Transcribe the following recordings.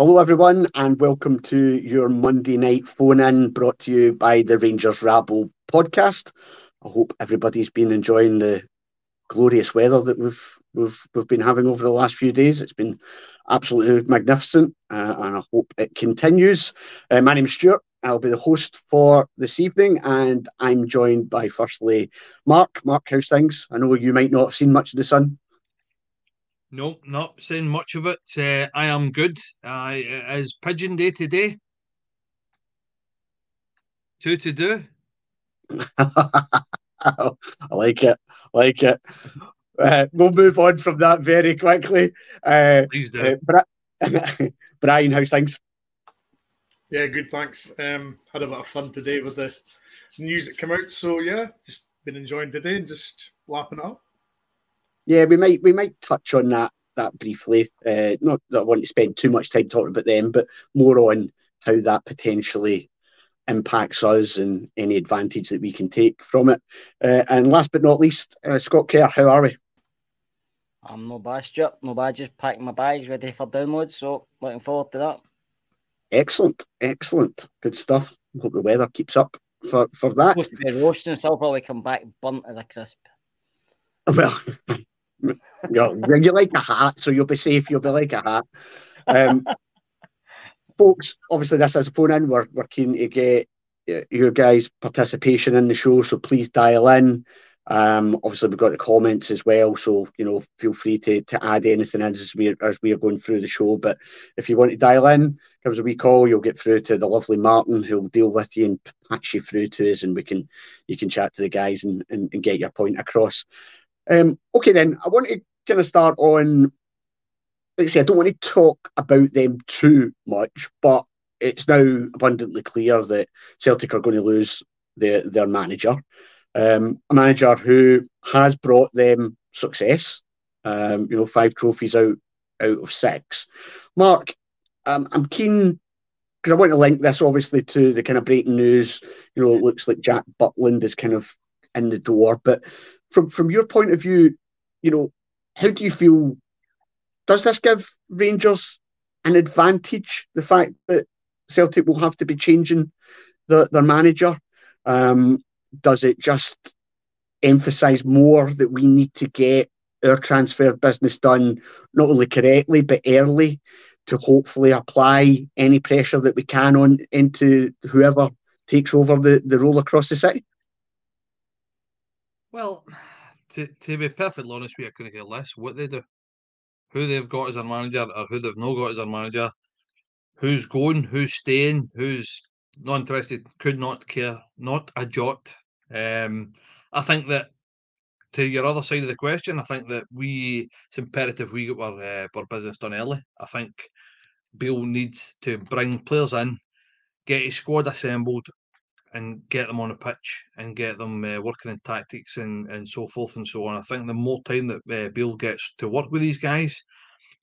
Hello, everyone, and welcome to your Monday night phone in brought to you by the Rangers Rabble podcast. I hope everybody's been enjoying the glorious weather that we've we've we've been having over the last few days. It's been absolutely magnificent, uh, and I hope it continues. Uh, my name's Stuart. I'll be the host for this evening, and I'm joined by firstly Mark. Mark, how's things? I know you might not have seen much of the sun. Nope, not saying much of it. Uh, I am good. Uh, it is pigeon day today. Two to do. I like it. Like it. Uh, we'll move on from that very quickly. Uh, Please do. uh, Bri- Brian, how's things? Yeah, good. Thanks. Um, had a bit of fun today with the news that came out. So yeah, just been enjoying today and just lapping up. Yeah, we might we might touch on that that briefly. Uh, not that I want to spend too much time talking about them, but more on how that potentially impacts us and any advantage that we can take from it. Uh, and last but not least, uh, Scott Kerr, how are we? I'm no bad, Stuart. No bad, just packing my bags ready for download. So looking forward to that. Excellent, excellent, good stuff. Hope the weather keeps up for for that. Supposed to be roasting, so I'll probably come back burnt as a crisp. Well, you, you like a hat, so you'll be safe. You'll be like a hat. Um, folks, obviously, this is a phone in. We're, we're keen to get uh, your guys' participation in the show, so please dial in. Um, obviously, we've got the comments as well, so you know, feel free to, to add anything in as we as we are going through the show. But if you want to dial in, give us a wee call. You'll get through to the lovely Martin, who'll deal with you and patch you through to us, and we can you can chat to the guys and, and, and get your point across. Um, okay, then I want to kind of start on. I say, I don't want to talk about them too much, but it's now abundantly clear that Celtic are going to lose their their manager, um, a manager who has brought them success. Um, you know, five trophies out out of six. Mark, um, I'm keen because I want to link this obviously to the kind of breaking news. You know, it looks like Jack Butland is kind of in the door, but from from your point of view, you know, how do you feel? Does this give Rangers an advantage? The fact that Celtic will have to be changing the, their manager, um, does it just emphasise more that we need to get our transfer business done not only correctly but early to hopefully apply any pressure that we can on into whoever takes over the, the role across the city? Well, to, to be perfectly honest, we are going to get less what they do, who they've got as their manager or who they've not got as their manager, who's going, who's staying, who's not interested, could not care, not a jot. Um, I think that to your other side of the question, I think that we it's imperative we get our uh, our business done early. I think Beale needs to bring players in, get his squad assembled, and get them on a pitch and get them uh, working in tactics and, and so forth and so on. I think the more time that uh, Beale gets to work with these guys,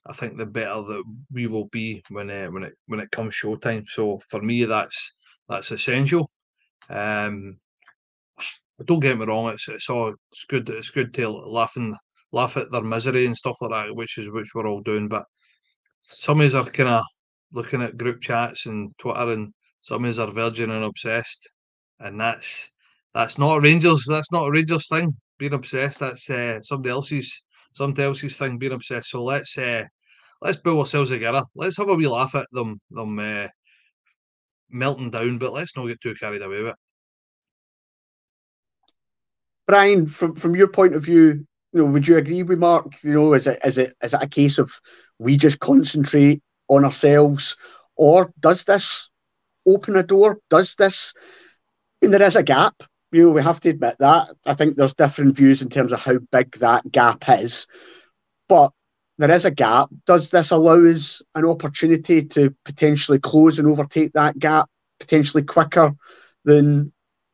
I think the better that we will be when uh, when it when it comes showtime. So for me, that's that's essential. Um, don't get me wrong; it's it's all it's good. It's good to laugh and laugh at their misery and stuff like that, which is which we're all doing. But some of us are kind of looking at group chats and Twitter, and some of us are virgin and obsessed, and that's that's not a Rangers. That's not a Rangers thing. Being obsessed. That's uh, somebody else's somebody else's thing. Being obsessed. So let's uh, let's pull ourselves together. Let's have a wee laugh at them them uh, melting down, but let's not get too carried away with it. Brian, from from your point of view, you know, would you agree with Mark? You know, is it is it is it a case of we just concentrate on ourselves, or does this open a door? Does this? Mean, there is a gap. You know, we have to admit that. I think there's different views in terms of how big that gap is, but there is a gap. Does this allow us an opportunity to potentially close and overtake that gap potentially quicker than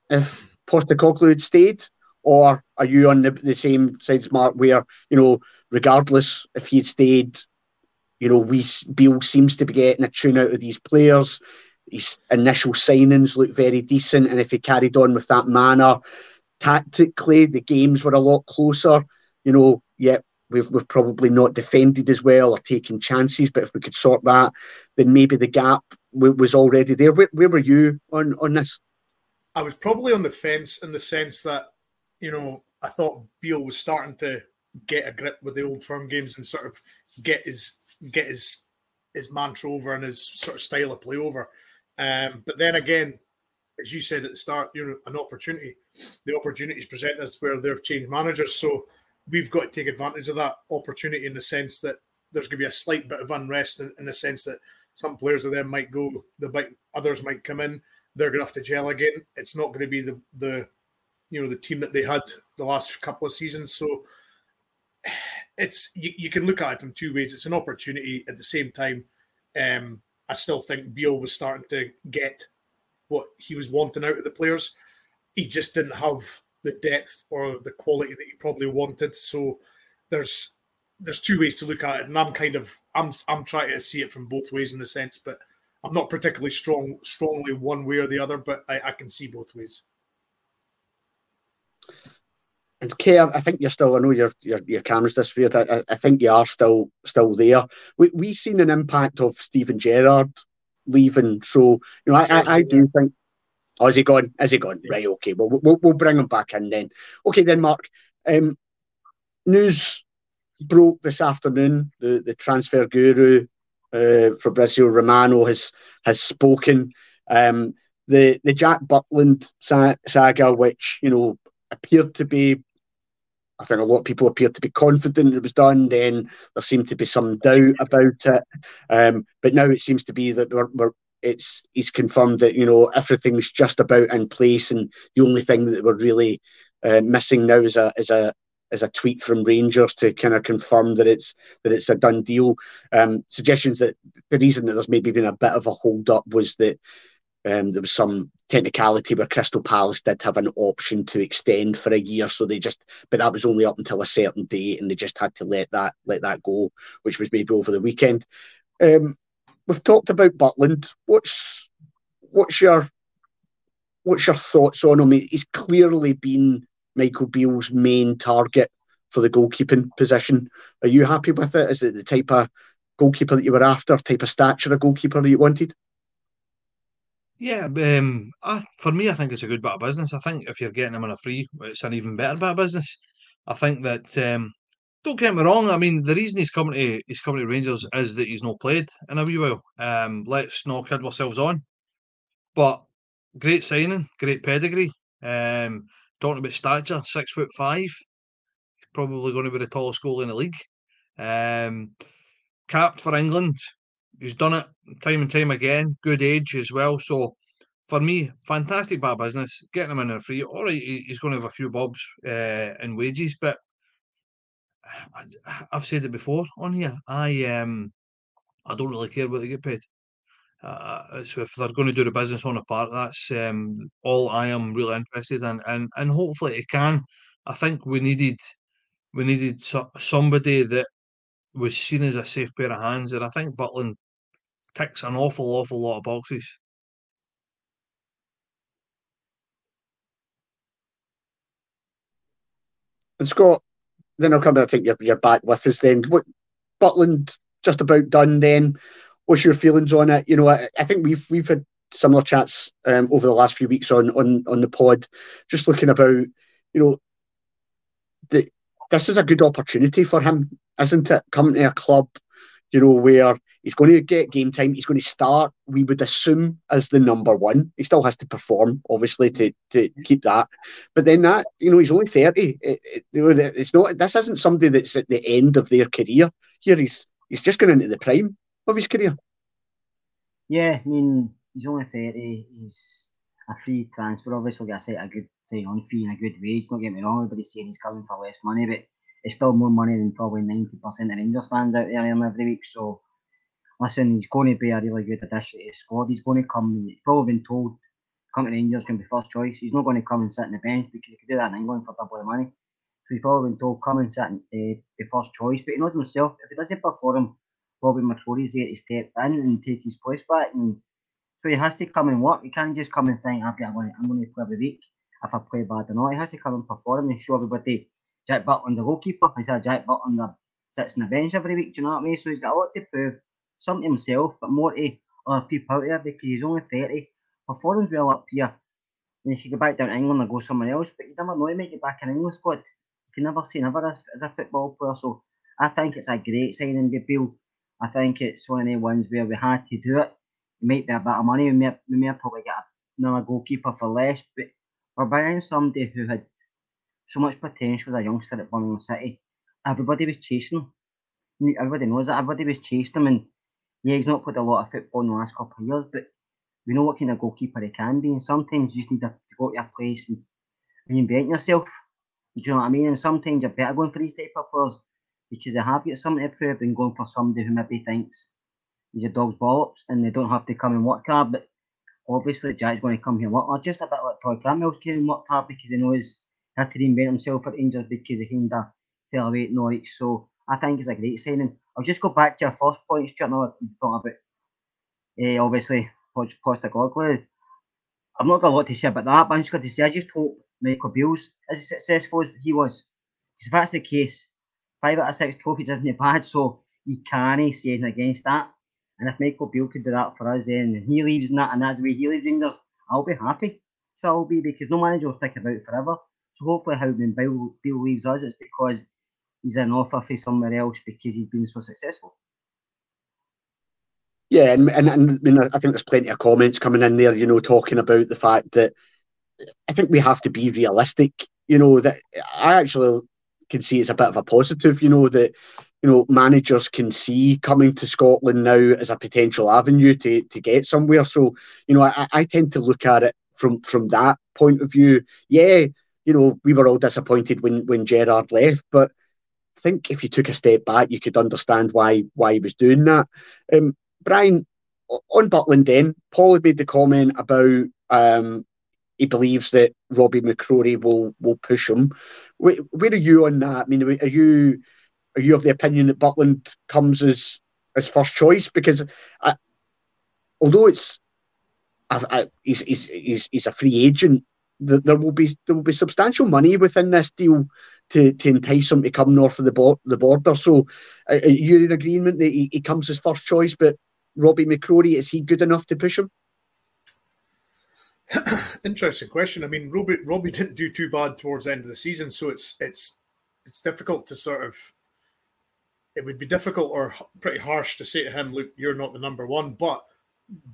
if Postecoglou had stayed? Or are you on the, the same side, Mark, where, you know, regardless if he had stayed, you know, we Beale seems to be getting a tune out of these players. His initial signings looked very decent, and if he carried on with that manner, tactically the games were a lot closer. You know, yet we've we've probably not defended as well or taken chances. But if we could sort that, then maybe the gap w- was already there. Where, where were you on on this? I was probably on the fence in the sense that you know I thought Beale was starting to get a grip with the old firm games and sort of get his get his his mantra over and his sort of style of play over. Um, but then again, as you said at the start, you know, an opportunity. The opportunities present us where they've changed managers. So we've got to take advantage of that opportunity in the sense that there's going to be a slight bit of unrest in, in the sense that some players of them might go, the might, others might come in. They're going to have to gel again. It's not going to be the the you know the team that they had the last couple of seasons. So it's you, you can look at it from two ways. It's an opportunity at the same time. Um, I still think Beale was starting to get what he was wanting out of the players. He just didn't have the depth or the quality that he probably wanted. So there's there's two ways to look at it, and I'm kind of I'm I'm trying to see it from both ways in the sense, but I'm not particularly strong strongly one way or the other, but I, I can see both ways. And Kerr, I think you're still. I know your your your camera's disappeared. I, I think you are still still there. We we seen an impact of Steven Gerrard leaving, so you know I, I, I do think. Oh, is he gone? Is he gone? Right. Okay. Well, we'll we'll bring him back in then. Okay, then, Mark. Um, news broke this afternoon. The the transfer guru, uh, Fabrizio Romano has has spoken. Um, the the Jack Butland saga, which you know appeared to be I think a lot of people appeared to be confident it was done. Then there seemed to be some doubt about it, um, but now it seems to be that we're, we're, it's he's confirmed that you know everything's just about in place, and the only thing that we're really uh, missing now is a is a is a tweet from Rangers to kind of confirm that it's that it's a done deal. Um, suggestions that the reason that there's maybe been a bit of a hold up was that um, there was some technicality where Crystal Palace did have an option to extend for a year, so they just, but that was only up until a certain date, and they just had to let that let that go, which was maybe over the weekend. Um, we've talked about Butland. What's what's your what's your thoughts on him? He's clearly been Michael Beale's main target for the goalkeeping position. Are you happy with it? Is it the type of goalkeeper that you were after, type of stature of goalkeeper that you wanted? Yeah, um, I, for me, I think it's a good bit of business. I think if you're getting him on a free, it's an even better bit of business. I think that um, don't get me wrong. I mean, the reason he's coming to he's coming to Rangers is that he's not played in a wee while. Um, let's not kid ourselves on. But great signing, great pedigree. Um, talking about stature, six foot five, probably going to be the tallest goalie in the league. Um, capped for England, he's done it time and time again. Good age as well. So for me, fantastic bad business. Getting him in a free. All right, he's going to have a few bobs uh, in wages, but I, have said it before on here. I um, I don't really care what they get paid. Uh, so if they're going to do the business on a part, that's um, all I am really interested in, and and hopefully it can. I think we needed we needed so, somebody that was seen as a safe pair of hands, and I think Butland ticks an awful, awful lot of boxes. And Scott, then I'll come. Back. I think you're you're back with us. Then what? Butland just about done. Then what's your feelings on it? You know, I, I think we've we've had similar chats um, over the last few weeks on on on the pod, just looking about. You know, the this is a good opportunity for him, isn't it? Coming to a club, you know, where he's going to get game time, he's going to start, we would assume, as the number one. He still has to perform, obviously, to, to keep that. But then that, you know, he's only 30. It, it, it's not, this isn't somebody that's at the end of their career. Here, he's he's just going into the prime of his career. Yeah, I mean, he's only 30. He's a free transfer, obviously, I say a good on fee and a good wage. Don't get me wrong, everybody's saying he's coming for less money, but it's still more money than probably 90% of Rangers fans out there earn every week. So, listen, he's going to be a really good addition to the squad. He's going to come, he's probably been told, come to Rangers can be first choice. He's not going to come and sit in the bench because he could do that in England for double the money. So he's probably been told, come and sit in uh, the first choice. But he knows himself, if he doesn't perform, Bobby McCrorie's there to step in and take his place back. And so he has to come and work. He can't just come and think, going to, I'm going to play every week if I play bad or not. He has to come and perform and show everybody Jack Butland's the goalkeeper instead of Jack Butland sits on the bench every week. Do you know what I mean? So he's got a lot to prove, some to himself, but more to other people out there because he's only 30. Performance well up here. And he could go back down to England or go somewhere else, but you never know, he might get back in England squad. You can never say never as, as a football player. So I think it's a great signing, Beale. I think it's one of the ones where we had to do it. It might be a bit of money. We may, we may probably get another goalkeeper for less, but we're buying somebody who had so much potential as a youngster at Birmingham City. Everybody was chasing him. Everybody knows that. Everybody was chasing him. And yeah, he's not played a lot of football in the last couple of years, but we know what kind of goalkeeper he can be. And sometimes you just need to go to your place and reinvent yourself. Do you know what I mean? And sometimes you're better going for these type of players because they have got something to prove than going for somebody who maybe thinks he's a dog's bollocks and they don't have to come and work hard. But obviously, Jack's going to come here and work hard, just a bit like Todd Cantwell's came and worked hard because he knows had to reinvent himself at Rangers because he kind of fell away at Norwich. So I think it's a great signing. I'll just go back to your first point, Stuart. No, talking about uh, obviously Postecoglou. I've not got a lot to say about that, but I'm just going to say I just hope Michael Beale's as successful as he was. Because if that's the case, five out of six trophies isn't bad, so you can't say anything against that. And if Michael Beale could do that for us, then he leaves and that, and that's the way he leaves Rangers, I'll be happy. So I'll be because no manager will stick about forever. So hopefully, how when Beale, Beale leaves us, it's because he's an offer for somewhere else because he's been so successful. Yeah, and, and, and I mean, I think there's plenty of comments coming in there, you know, talking about the fact that I think we have to be realistic. You know that I actually can see it's a bit of a positive. You know that you know managers can see coming to Scotland now as a potential avenue to to get somewhere. So you know I, I tend to look at it from from that point of view. Yeah, you know, we were all disappointed when when Gerrard left, but I think if you took a step back, you could understand why why he was doing that. Um, Brian, on Butland, then Paul had made the comment about um, he believes that Robbie McCrorie will will push him. Where, where, are you on that? I mean, are you are you of the opinion that Butland comes as as first choice? Because I, although it's I, I, he's, he's, he's, he's a free agent, there will be there will be substantial money within this deal to, to entice him to come north of the, bo- the border. So, uh, you're in agreement that he, he comes as first choice, but Robbie McCrorie is he good enough to push him? Interesting question. I mean, Robbie Robbie didn't do too bad towards the end of the season, so it's it's it's difficult to sort of. It would be difficult or pretty harsh to say to him, "Look, you're not the number one," but,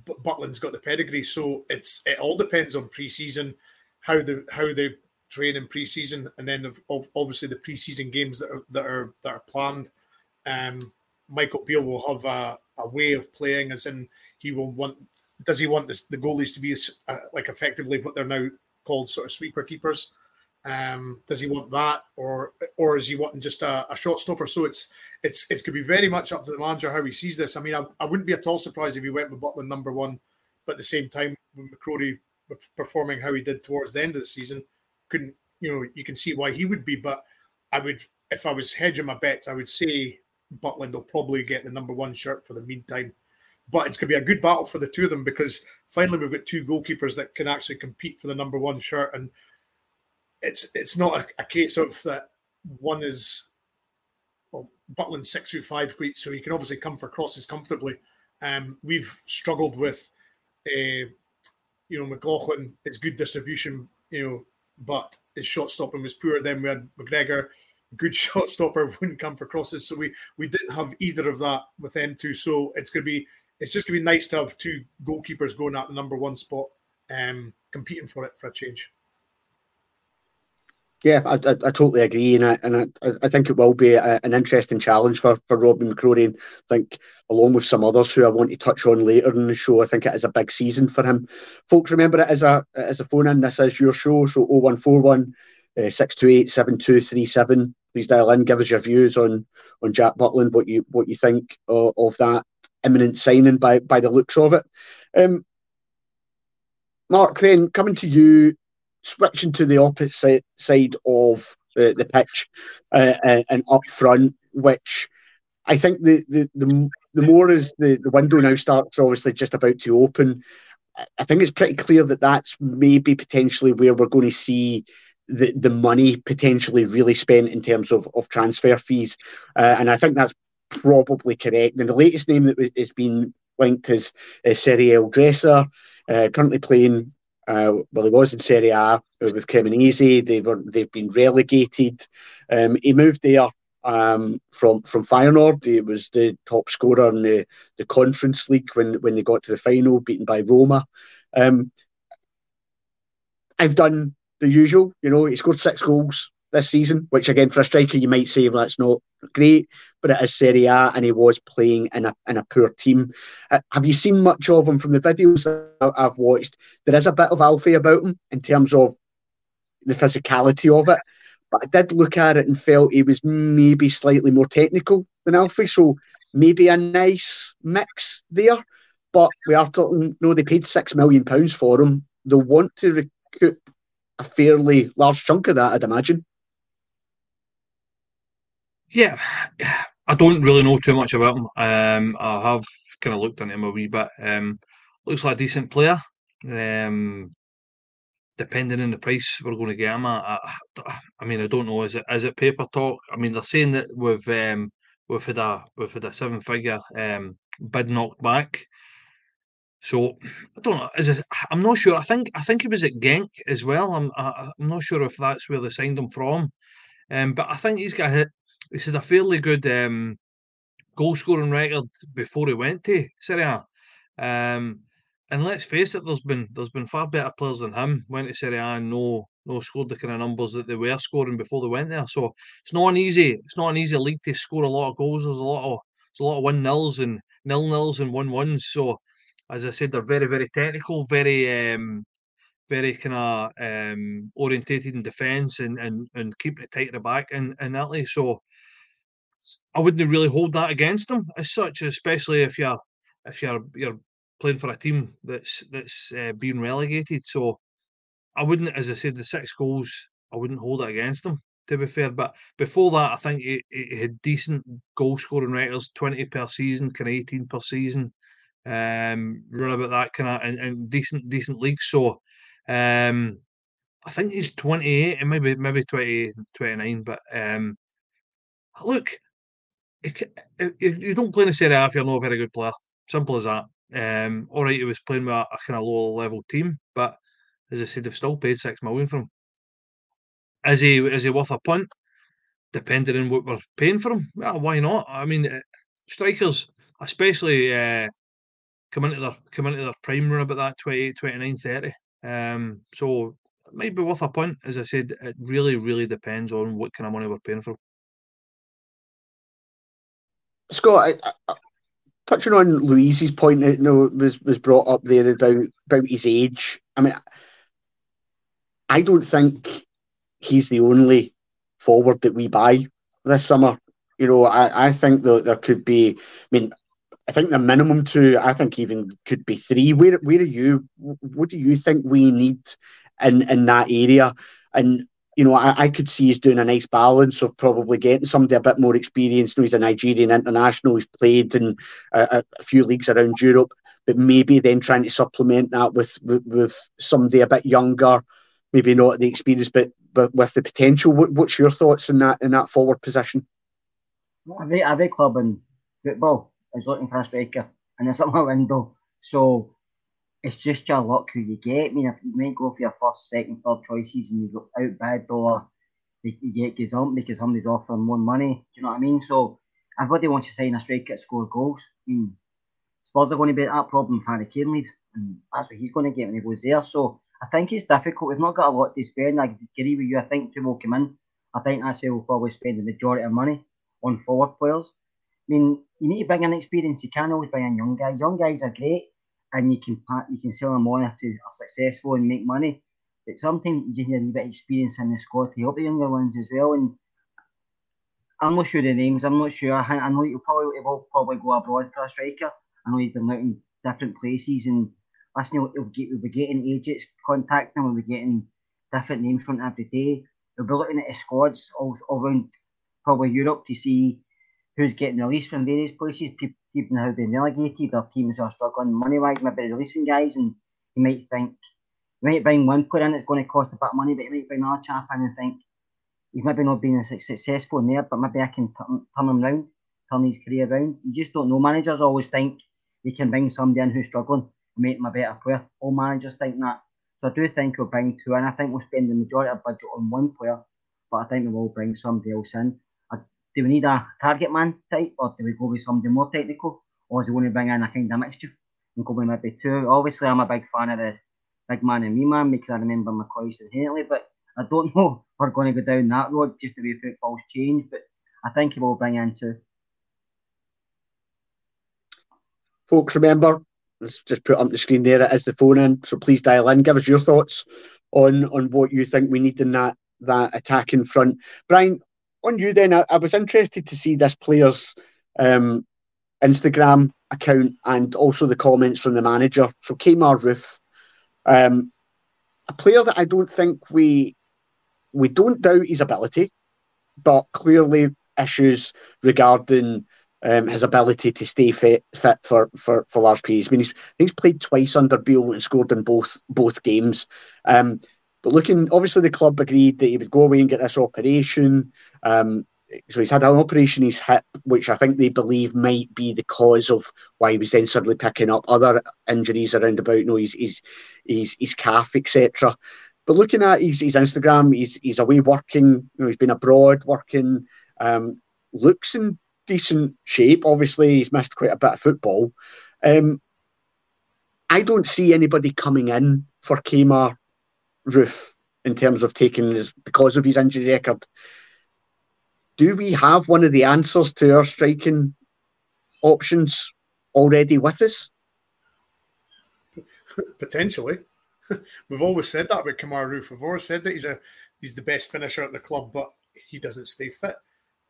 but Butland's got the pedigree, so it's it all depends on preseason how the how they train in preseason, and then of, of obviously the preseason games that are that are that are planned. Um, Michael Beale will have a, a way of playing, as in he will want does he want this, the goalies to be uh, like effectively what they're now called sort of sweeper keepers? Um, does he want that, or or is he wanting just a, a shot stopper? So it's it's it's going to be very much up to the manager how he sees this. I mean, I, I wouldn't be at all surprised if he went with Butland number one, but at the same time, with McCrorie performing how he did towards the end of the season, couldn't you know you can see why he would be. But I would, if I was hedging my bets, I would say Butland will probably get the number one shirt for the meantime. But it's going to be a good battle for the two of them because finally we've got two goalkeepers that can actually compete for the number one shirt, and it's it's not a, a case of that one is well, Butland six foot five so he can obviously come for crosses comfortably. Um, we've struggled with, uh, you know, McLaughlin. It's good distribution, you know, but his shot stopping was poor. Then we had McGregor, good shot stopper, wouldn't come for crosses. So we we didn't have either of that with them two. So it's gonna be it's just gonna be nice to have two goalkeepers going at the number one spot, um, competing for it for a change. Yeah, I, I, I, totally agree, and I and I, I think it will be a, an interesting challenge for for Robin McCrorie. And I think, along with some others who I want to touch on later in the show, I think it is a big season for him. Folks, remember it as a as a phone in. This is your show, so 0141 uh, 628 7237. Please dial in, give us your views on on Jack Butland, what you what you think of, of that imminent signing by by the looks of it. Um, Mark, then coming to you switching to the opposite side of the, the pitch uh, uh, and up front, which I think the, the, the, the more as the, the window now starts obviously just about to open, I think it's pretty clear that that's maybe potentially where we're going to see the, the money potentially really spent in terms of, of transfer fees. Uh, and I think that's probably correct. And the latest name that has been linked is uh, Cyriel Dresser, uh, currently playing uh, well, he was in Serie A it with Cremonese. They were they've been relegated. Um, he moved there um, from from Feyenoord. He was the top scorer in the, the Conference League when when they got to the final, beaten by Roma. Um, I've done the usual. You know, he scored six goals this season, which again for a striker you might say well, that's not great, but it is Serie A and he was playing in a in a poor team. Uh, have you seen much of him from the videos I've watched? There is a bit of Alfie about him in terms of the physicality of it, but I did look at it and felt he was maybe slightly more technical than Alfie, so maybe a nice mix there. But we are talking, no, they paid six million pounds for him. They'll want to recoup a fairly large chunk of that, I'd imagine. Yeah, I don't really know too much about him. Um, I have kind of looked into him a wee bit. Um, looks like a decent player. Um, depending on the price we're going to get him at, I, I, mean, I don't know. Is it is it paper talk? I mean, they're saying that we've um, we've had a we've had a seven figure um, bid knocked back. So I don't know. Is it, I'm not sure. I think I think he was at Genk as well. I'm I, I'm not sure if that's where they signed him from. Um, but I think he's got this is a fairly good um, goal scoring record before he went to Serie A. Um, and let's face it, there's been there's been far better players than him went to Serie A and no no scored the kind of numbers that they were scoring before they went there. So it's not an easy it's not an easy league to score a lot of goals. There's a lot of a lot of one nils and nil nils and one ones. So as I said, they're very very technical, very um, very kind of um, orientated in defence and, and and keeping it tight at the back in, in Italy. So I wouldn't really hold that against them as such, especially if you're if you're you're playing for a team that's that's uh, being relegated. So I wouldn't, as I said, the six goals, I wouldn't hold it against them. To be fair, but before that, I think he, he had decent goal scoring records, twenty per season, kind of eighteen per season, um, run about that kind of and, and decent decent leagues. So um, I think he's twenty eight and maybe maybe 20, 29, but um, look, you don't play in the Serie A if you're not a very good player. Simple as that. Um, all right, he was playing with a, a kind of lower level team, but as I said, they've still paid six million for him. Is he is he worth a punt? Depending on what we're paying for him, well, why not? I mean, uh, strikers, especially uh, come into their come into their prime run about that 28, 29, 30. Um, so it might be worth a punt. As I said, it really, really depends on what kind of money we're paying for. Scott, I, I, touching on Louise's point that you know, was was brought up there about about his age. I mean, I don't think he's the only forward that we buy this summer. You know, I, I think that there could be. I mean, I think the minimum two. I think even could be three. Where where are you? What do you think we need in in that area? And you know, I, I could see us doing a nice balance of probably getting somebody a bit more experienced. You know, he's a Nigerian international. He's played in a, a few leagues around Europe, but maybe then trying to supplement that with, with, with somebody a bit younger, maybe not the experience, but but with the potential. What, what's your thoughts in that in that forward position? Every every club in football is looking for a striker in the summer window, so it's just your luck who you get. I mean, if you might go for your first, second, third choices and you go out bad or uh, you, get gazumped because somebody's offering more money. Do you know what I mean? So everybody wants to sign a striker to score goals. I mean, Spurs are going to be that problem if Harry Kane leaves, and that's what he's going to get when he goes there. So I think it's difficult. We've not got a lot to spend. I agree with you. I think two will come in. I think that's where we'll probably spend the majority of money on forward players. I mean, you need to bring in experience. You can't always bring in young guys. Young guys are great, and you can you can sell them on if they are successful and make money. But sometimes you just need a bit of experience in the squad to help the younger ones as well. And I'm not sure the names. I'm not sure. I, I know you'll probably will probably go abroad for a striker. I know you've been out in different places and listen, we'll, get, we'll be getting agents contacting. We'll be getting different names from every day. We'll be looking at the squads all, all around probably Europe to see who's getting released from various places. People, people have been relegated, their teams are struggling money wise, maybe releasing guys, and you might think you might bring one player in that's going to cost a bit of money, but you might bring another chap in and think he's maybe not been as successful in there, but maybe I can turn, him round, turn his career around. You just don't know. Managers always think they can bring somebody in who's struggling and make them a better player. All managers think that. So I do think we'll bring two and I think we'll spend the majority of budget on one player, but I think we will bring somebody else in do we need a target man type or do we go with somebody more technical or is he going to bring in a kind of mixture and go with maybe two? Obviously, I'm a big fan of the big man and me man because I remember McCoist and Hateley, but I don't know if we're going to go down that road just the way football's changed, but I think he will bring in two. Folks, remember, let's just put up the screen there. It is the phone in, so please dial in. Give us your thoughts on on what you think we need in that that attacking front. Brian, on you then, I, I, was interested to see this player's um, Instagram account and also the comments from the manager. So Kemar Roofe, um, a player that I don't think we we don't doubt his ability, but clearly issues regarding um, his ability to stay fit, fit for, for, for large periods. I mean, he's, he's played twice under Beale and scored in both both games. Um, but looking, obviously, the club agreed that he would go away and get this operation. Um, so he's had an operation in his hip, which I think they believe might be the cause of why he was then suddenly picking up other injuries around about, you know, his his his, his calf, etc. But looking at his, his Instagram, he's he's away working. You know, he's been abroad working. Um, looks in decent shape. Obviously, he's missed quite a bit of football. Um, I don't see anybody coming in for Kemar Roofe in terms of taking his because of his injury record. Do we have one of the answers to our striking options already with us? Potentially. We've always said that about Kemar Roofe. We've always said that he's a he's the best finisher at the club, but he doesn't stay fit.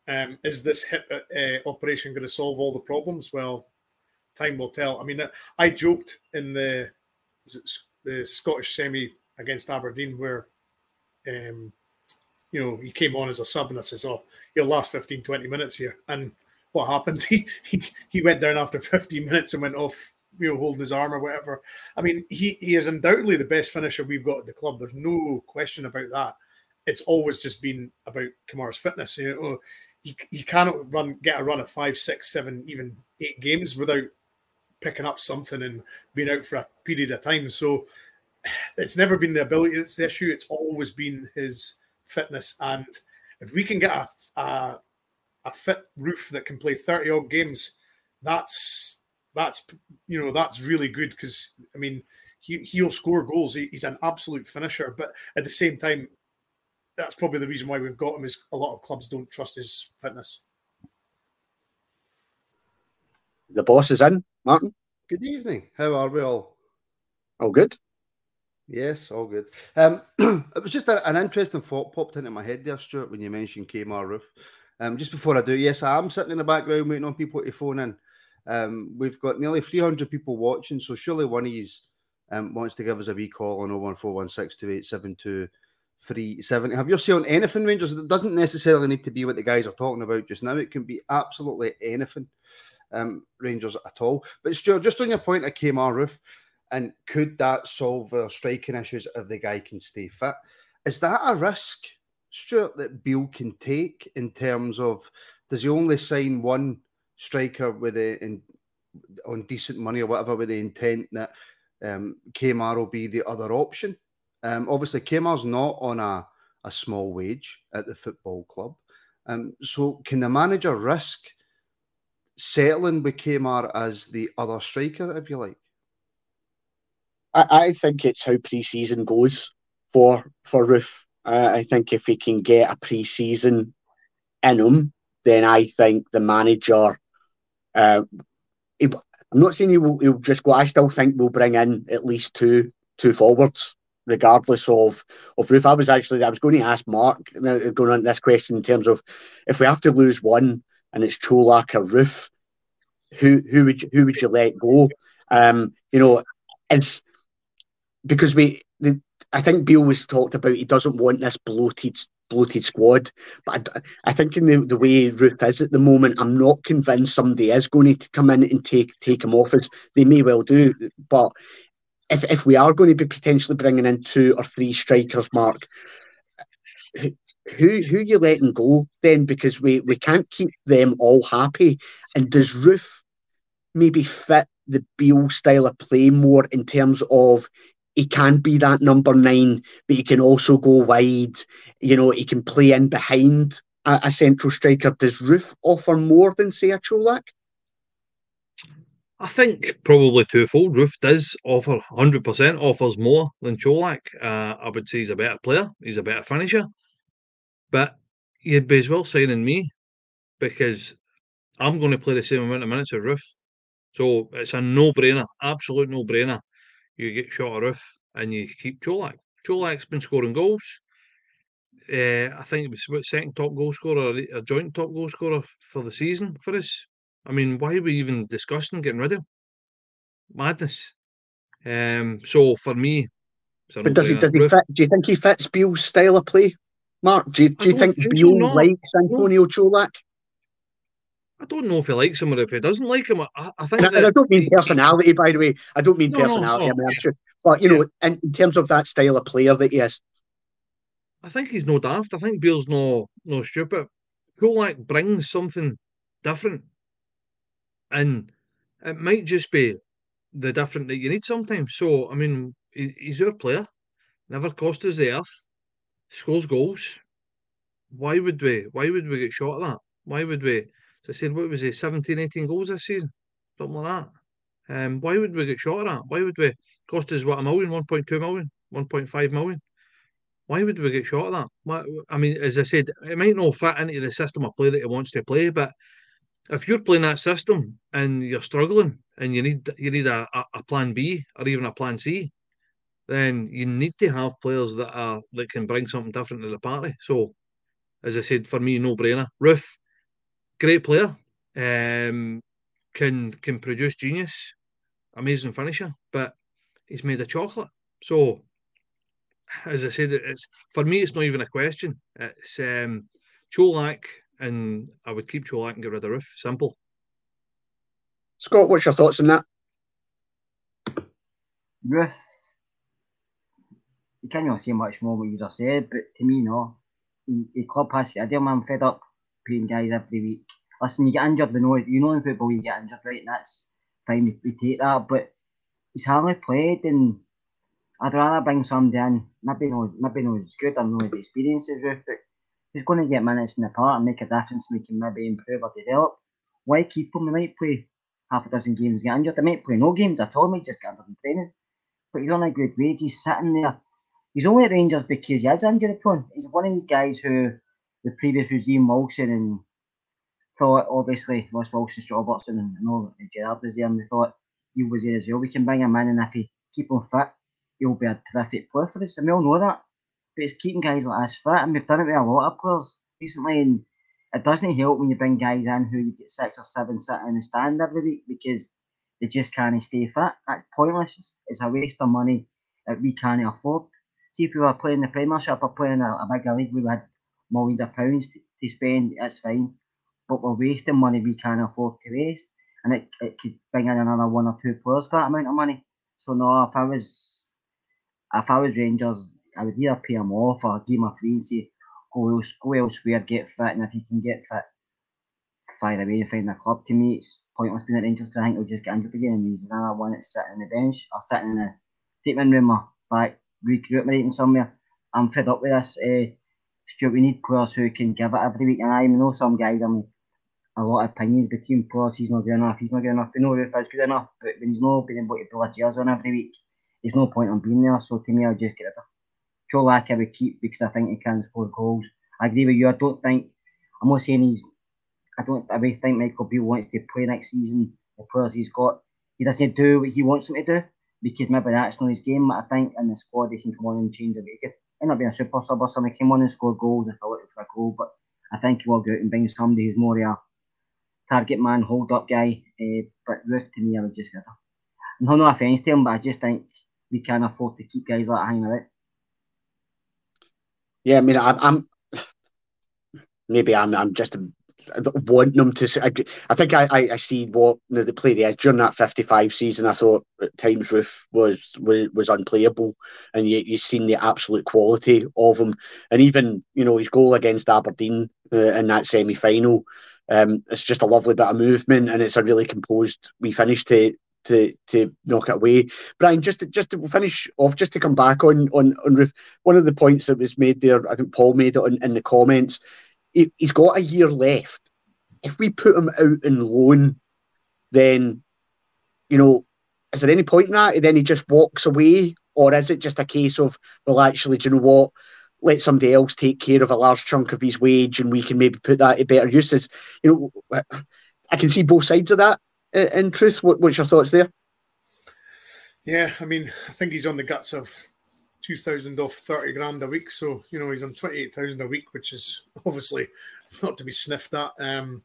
Um, is this hip uh, operation going to solve all the problems? Well, time will tell. I mean, I joked in the the Scottish semi against Aberdeen where um, you know, he came on as a sub and I says, Oh, he'll last 15, 20 minutes here. And what happened? He he, he went down after 15 minutes and went off, you know, holding his arm or whatever. I mean, he, he is undoubtedly the best finisher we've got at the club. There's no question about that. It's always just been about Kamara's fitness. You know, he, he cannot run get a run of five, six, seven, even eight games without picking up something and being out for a period of time. So it's never been the ability that's the issue. It's always been his fitness. And if we can get a, a, a fit Roofe that can play 30 odd games, that's that's you know that's really good because I mean he he'll score goals. He, he's an absolute finisher, but at the same time, that's probably the reason why we've got him. Is a lot of clubs don't trust his fitness. the boss is in. Martin, Good evening. How are we all? all good. Yes, all good. Um, it was just a, an interesting thought popped into my head there, Stuart, when you mentioned Kemar Roofe. Um, just before I do, yes, I am sitting in the background waiting on people to phone in. Um, we've got nearly 300 people watching, so surely one of these um, wants to give us a wee call on 01416287237. Have you seen anything, Rangers? It doesn't necessarily need to be what the guys are talking about just now. It can be absolutely anything, um, Rangers at all. But Stuart, just on your point of Kemar Roofe, and could that solve our striking issues if the guy can stay fit? Is that a risk, Stuart, that Beale can take in terms of does he only sign one striker with a in, on decent money or whatever with the intent that um, will be the other option? Um, obviously, Kemar's not on a, a small wage at the football club. Um, so, can the manager risk settling with Kemar as the other striker, if you like? I, I think it's how pre-season goes for for Roofe. Uh, I think if he can get a pre-season in him, then I think the manager. Uh, he, I'm not saying he will, he'll just go. I still think we'll bring in at least two two forwards, regardless of of Roofe. I was actually I was going to ask Mark going on this question in terms of if we have to lose one and it's Colak or Roofe, who who would you, who would you let go? Um, you know, it's because we, the, I think Beale was talked about. He doesn't want this bloated, bloated squad. But I, I think in the, the way Roofe is at the moment, I'm not convinced somebody is going to come in and take take him off. As they may well do, but if if we are going to be potentially bringing in two or three strikers, Mark, who who, who you letting go then? Because we we can't keep them all happy. And does Roofe maybe fit the Beale style of play more in terms of he can be that number nine, but he can also go wide. You know, he can play in behind a, a central striker. Does Roofe offer more than say a Colak? I think probably twofold. Roofe does offer 100% offers more than Colak. Uh, I would say he's a better player. He's a better finisher. But you'd be as well signing me because I'm going to play the same amount of minutes as Roofe. So it's a no-brainer, absolute no-brainer. You get shot a Roofe and you keep Colak. Colak's been scoring goals. Uh, I think it was what, second top goal scorer, a joint top goal scorer for the season for us. I mean, why are we even discussing getting rid of him? Madness. Um, so for me, but does he, does he fit, do you think he fits Beale's style of play, Mark? Do you, do you think, think Beale so, likes Antonio no. Colak? I don't know if he likes him or if he doesn't like him. I, I think. And, and I don't mean personality, by the way. I don't mean no, personality. No, no, I mean, sure, but you know, in, in, terms of that style of player that he is, I think he's no daft. I think Beale's no no stupid. Colak brings something different, and it might just be the different that you need sometimes. So I mean, he, he's your player. Never cost us the earth. Scores goals. Why would we? Why would we get shot at that? Why would we? So I said, what was he, 17, 18 goals this season? Something like that. Um, why would we get shot at that? Why would we cost us what a million, 1.2 million, 1.5 million? Why would we get shot at that? Why, I mean, as I said, it might not fit into the system of play that he wants to play, but if you're playing that system and you're struggling and you need you need a, a, plan B or even a plan C, then you need to have players that are that can bring something different to the party. So, as I said, for me, no brainer. Roofe, great player. Um, can can produce genius, amazing finisher, but he's made of chocolate. So, as I said, it's for me, it's not even a question. It's um, Colak, and I would keep Colak and get rid of Roofe. Simple. Scott, what's your thoughts on that? Roofe, you can't say much more what you have said, but to me, no. The club has to idea, man, fed up guys every week. Listen, you get injured, we know you know in football you get injured, right? And that's fine, we, take that. But he's hardly played, and I'd rather bring somebody in, maybe not, maybe not as good or not as experienced as Roofe, but going to get minutes in the park and make a difference, make him maybe improve or develop. Why keep him? He might play half a dozen games, get injured. He might play no games at all, might just get injured in training. But he's on a good wage, he's sitting there. He's only at Rangers because he is injury prone. He's one of these guys who the previous regime, Wilson and thought obviously Ross Wilson, Robertson, and I know Gerrard was there, and they thought he was there as well. We can bring him in, and if he keep him fit, he'll be a terrific player for us, and we all know that. But it's keeping guys like this fit, and we've done it with a lot of players recently, and it doesn't help when you bring guys in who you get six or seven sitting in the stand every week because they just can't stay fit. That's pointless. It's, a waste of money that we can't afford. See, if we were playing the Premiership or playing a, a bigger league, we had millions of pounds to, to spend. That's fine, but we're wasting money we can't afford to waste, and it, it could bring in another one or two players for that amount of money. So no, if I was if I was Rangers, I would either pay him off or give him a free and say go, else, go elsewhere, get fit, and if he can get fit, fire away and find a club. To me, it's pointless being at Rangers because I think he'll just get injured again and he's another one that's sitting on the bench or sitting in a treatment room or back recuperating somewhere. I'm fed up with this. Uh, Stuart, we need players who can give it every week. And I know some guys, I mean, a lot of opinions between players. He's not good enough, he's not good enough. We know if is good enough, but when he's not being able to pull a jersey on every week, there's no point on being there. So to me, I'll just get rid of Joe Laka would keep because I think he can score goals. I agree with you. I don't think, I'm not saying he's, I don't I really think Michael Beale wants to play next season. The players he's got, he doesn't do what he wants him to do because maybe that's not his game. But I think in the squad, he can come on and change a bit. Up being a super sub or something. Came on and scored goals if I look for a goal. But I think he will go out and bring somebody who's more a target man, hold up guy. Uh, but Roofe, to me, I would just get him. No, no offence to him, but I just think we can't afford to keep guys like hanging out. Yeah, I mean, I, I'm maybe I'm I'm just wanting them to. I, I think I, I, I see what you know, the player is during that 55 season. I thought at times Roofe was was, was unplayable, and you you seen the absolute quality of him, and even you know his goal against Aberdeen uh, in that semi final. Um, it's just a lovely bit of movement, and it's a really composed we finish to to to knock it away. Brian, just to, just to finish off, just to come back on on on Roofe, one of the points that was made there, I think Paul made it in, in the comments. He, he's got a year left. If we put him out in loan, then you know, is there any point in that? And then he just walks away, or is it just a case of well, actually, do you know what? Let somebody else take care of a large chunk of his wage, and we can maybe put that to better uses. You know, I can see both sides of that uh, in truth. What, what's your thoughts there? Yeah, I mean, I think he's on the guts of 2,000 off 30 grand a week. So, you know, he's on 28,000 a week, which is obviously not to be sniffed at. Um,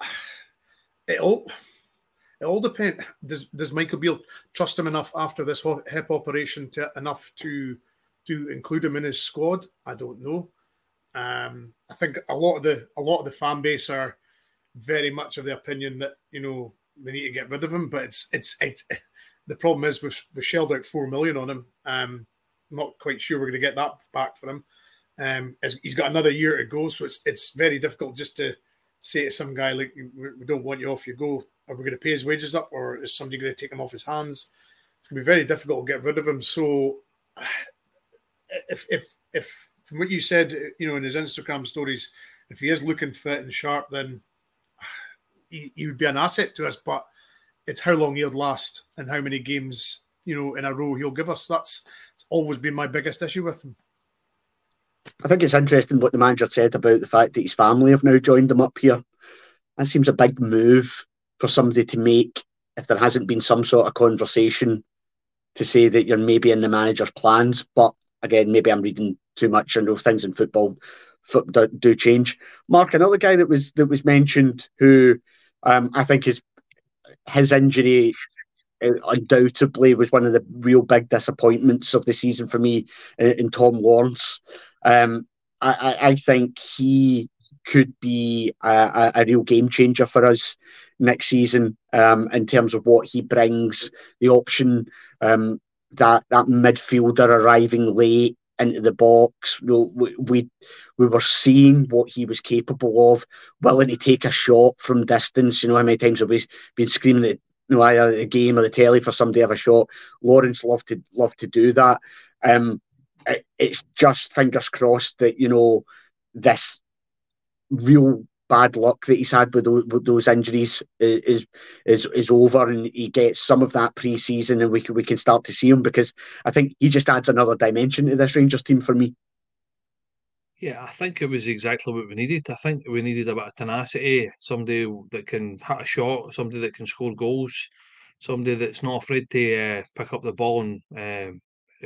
it all, it all depends. Does, does Michael Beale trust him enough after this hip operation to enough to to include him in his squad? I don't know. Um, I think a lot of the a lot of the fan base are very much of the opinion that you know they need to get rid of him. But it's it's it's the problem is we've, we've shelled out four million on him. Um, not quite sure we're going to get that back for him. Um, he's got another year to go, so it's it's very difficult just to say to some guy like we don't want you off, you go. Are we going to pay his wages up, or is somebody going to take him off his hands? It's going to be very difficult to get rid of him. So, if if if from what you said, you know, in his Instagram stories, if he is looking fit and sharp, then he, he would be an asset to us, but it's how long he'll last and how many games you know in a row he'll give us. That's always been my biggest issue with him. I think it's interesting what the manager said about the fact that his family have now joined him up here. That seems a big move for somebody to make if there hasn't been some sort of conversation to say that you're maybe in the manager's plans. But again, maybe I'm reading too much. I know things in football do, change. Mark, another guy that was that was mentioned who um, I think is his injury undoubtedly was one of the real big disappointments of the season for me in, in Tom Lawrence. Um, I, I, think he could be a, a, real game changer for us next season um, in terms of what he brings, the option um, that that midfielder arriving late into the box. You know, we, we we were seeing what he was capable of, willing to take a shot from distance. You know how many times have we been screaming at you know either the game or the telly for somebody to have a shot. Lawrence loved to love to do that. Um, it, it's just fingers crossed that you know this real bad luck that he's had with those, with those injuries is is is over, and he gets some of that pre-season, and we can we can start to see him because I think he just adds another dimension to this Rangers team for me. Yeah, I think it was exactly what we needed. I think we needed a bit of tenacity, somebody that can hit a shot, somebody that can score goals, somebody that's not afraid to uh, pick up the ball and um,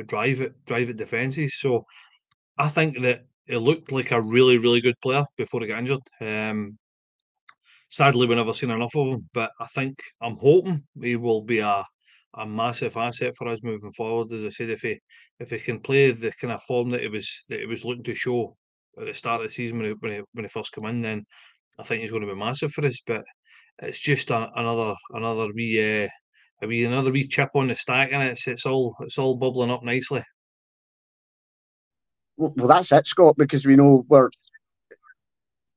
drive it, drive it defences. So I think that it looked like a really, really good player before he got injured. Um, sadly, we never seen enough of him, but I think I'm hoping he will be a a massive asset for us moving forward. As I said, if he if he can play the kind of form that he was that he was looking to show at the start of the season when he when he, when he first come in, then I think he's going to be massive for us. But it's just a, another another wee uh, a wee another wee chip on the stack, and it's it's all it's all bubbling up nicely. Well, well, that's it, Scott, because we know we're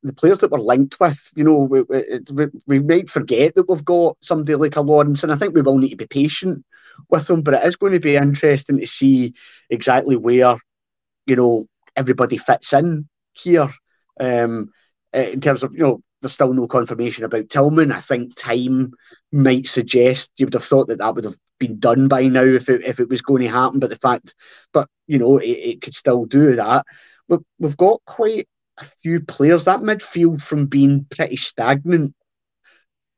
the players that we're linked with. You know, we, we, we might forget that we've got somebody like a Lawrence, and I think we will need to be patient with them. But it is going to be interesting to see exactly where you know everybody fits in here. Um, in terms of you know, there's still no confirmation about Tillman. I think time might suggest you would have thought that that would have been done by now if it, if it was going to happen. But the fact, but you know, it, it could still do that. But we've got quite a few players. That midfield from being pretty stagnant.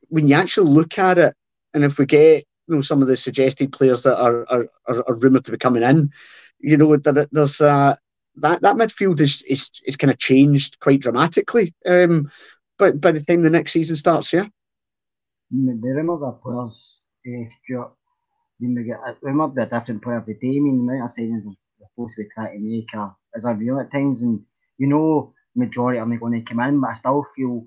When you actually look at it, and if we get you know some of the suggested players that are are, are, are rumored to be coming in, you know that there's uh, that that midfield is is is kind of changed quite dramatically. Um, but by the time the next season starts, yeah. The rumours are players, uh, Stuart. Mean, we get might be a different player every day. I mean, the amount of signings we're supposed to be trying to make are, is unreal at times, and you know majority are not going to come in, but I still feel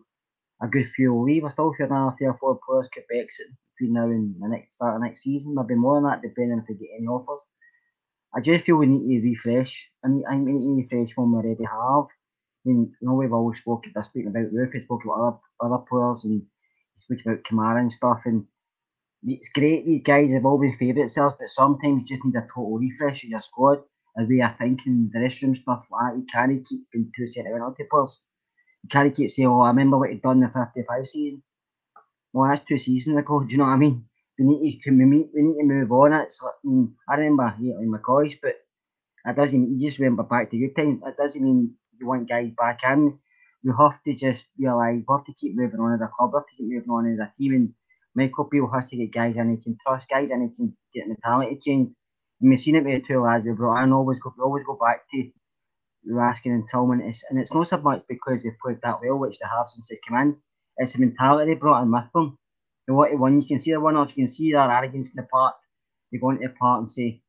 a good few leave. I still feel another three or four players could exit between now and the next start of next season. Maybe more than that, depending if we get any offers. I just feel we need to refresh. I mean, we need to refresh one we already have. I mean, you know, we've always spoken, speaking about Roofe, we spoke about other, other players, and speak about Kamara and stuff. And it's great, these guys have all been favourite selves, but sometimes you just need a total refresh of your squad a way of thinking, the restroom stuff like that. You can't keep being too sentimental to players. You can't keep saying, oh, I remember what he'd done the 55 season. Well, that's two seasons ago. Do you know what I mean? We need to, we we need to move on. It's like, mm, I remember in McCoy's, but it doesn't mean you just remember back to your times. It doesn't mean you want guys back in. You have to just realise, we have to keep moving on as a club, we have to keep moving on as a team. And Michael Beale has to get guys in, he can trust guys and he can get mentality changed and we've seen it with the two lads they brought in. Always go, always go back to Raskin and Tillman. It's, and it's not so much because they've played that well, which they have since they came in. It's the mentality they brought in with them. One you can see the one else, you can see their arrogance in the park. They go into the park and say,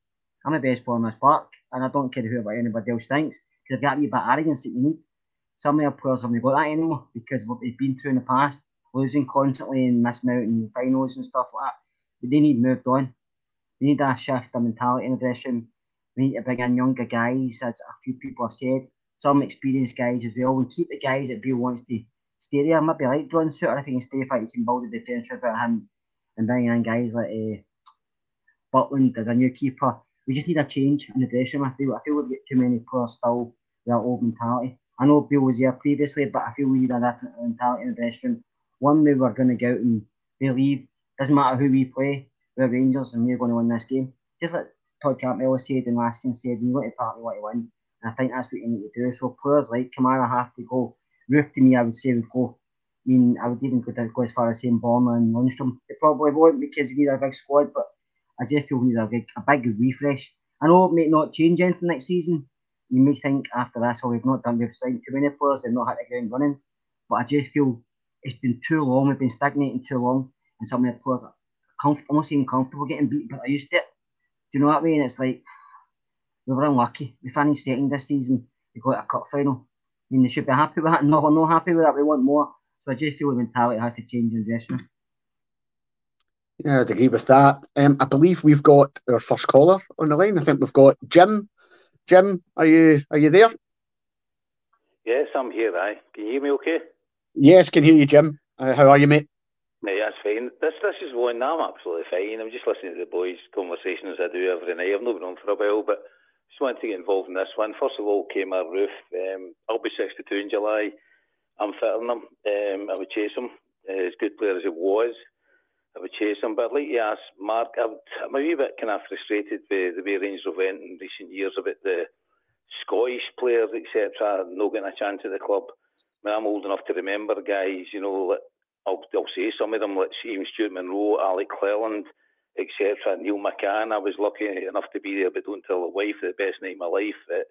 "I'm the best player in this park, and I don't care who about anybody else thinks." Because they've got a wee bit of arrogance that you need. Some of their players haven't got that anymore because what they've been through in the past, losing constantly and missing out in finals and stuff like that. But they need moved on. We need a shift of mentality in the dressing. We need to bring in younger guys, as a few people have said, some experienced guys as well, and keep the guys that Beale wants to stay there. Maybe like John Souttar, I think he can stay if he can build a defence about him and bring in guys like uh, Butland as a new keeper. We just need a change in the dressing room. I feel, I feel we've got too many players still with that old mentality. I know Beale was here previously, but I feel we need a different mentality in the dressing room. One way we're going to go out and believe, doesn't matter who we play, we're Rangers and we're going to win this game. Just like Todd Cantwell said and Raskin said, you want to party, you want to win. And I think that's what you need to do. So players like Kamara have to go. Roofe to me, I would say would go. I mean, I would even go, to, go as far as saying Borna and Lundstram. They probably won't because you need a big squad, but I just feel we need a big, a big refresh. I know it may not change anything next season. You may think after this, oh, we've not done, we've signed too many players and not had the ground running. But I just feel it's been too long, we've been stagnating too long, and some of the players are comf- almost even comfortable getting beat, but I used it. Do you know what I mean? It's like we were unlucky. We finished second this season. We got a cup final. I mean, they should be happy with that. No, we're not happy with that. We want more. So I just feel the mentality has to change in the dressing room. Yeah, I'd agree with that. Um, I believe we've got our first caller on the line. I think we've got Jim. Jim, are you are you there? Yes, I'm here. Aye, can you hear me? Okay. Yes, can hear you, Jim. Uh, how are you, mate? Mate, that's fine. This this is one. I'm absolutely fine. I'm just listening to the boys' conversations I do every night. I've not been on for a while, but just wanted to get involved in this one. First of all, our Roofe. Um, I'll be 62 in July. I'm fitting him. Um, I would chase him. Uh, as good player as he was, I would chase him. But I'd like to ask Mark. I'm, I'm a wee bit kind of frustrated with the way Rangers have went in recent years about the Scottish players, etc., not getting a chance at the club. I mean, I'm old enough to remember guys, you know, I'll, I'll say some of them, like even Stuart Munro, Alec Cleland, etc. Neil McCann, I was lucky enough to be there, but don't tell the wife the best night of my life at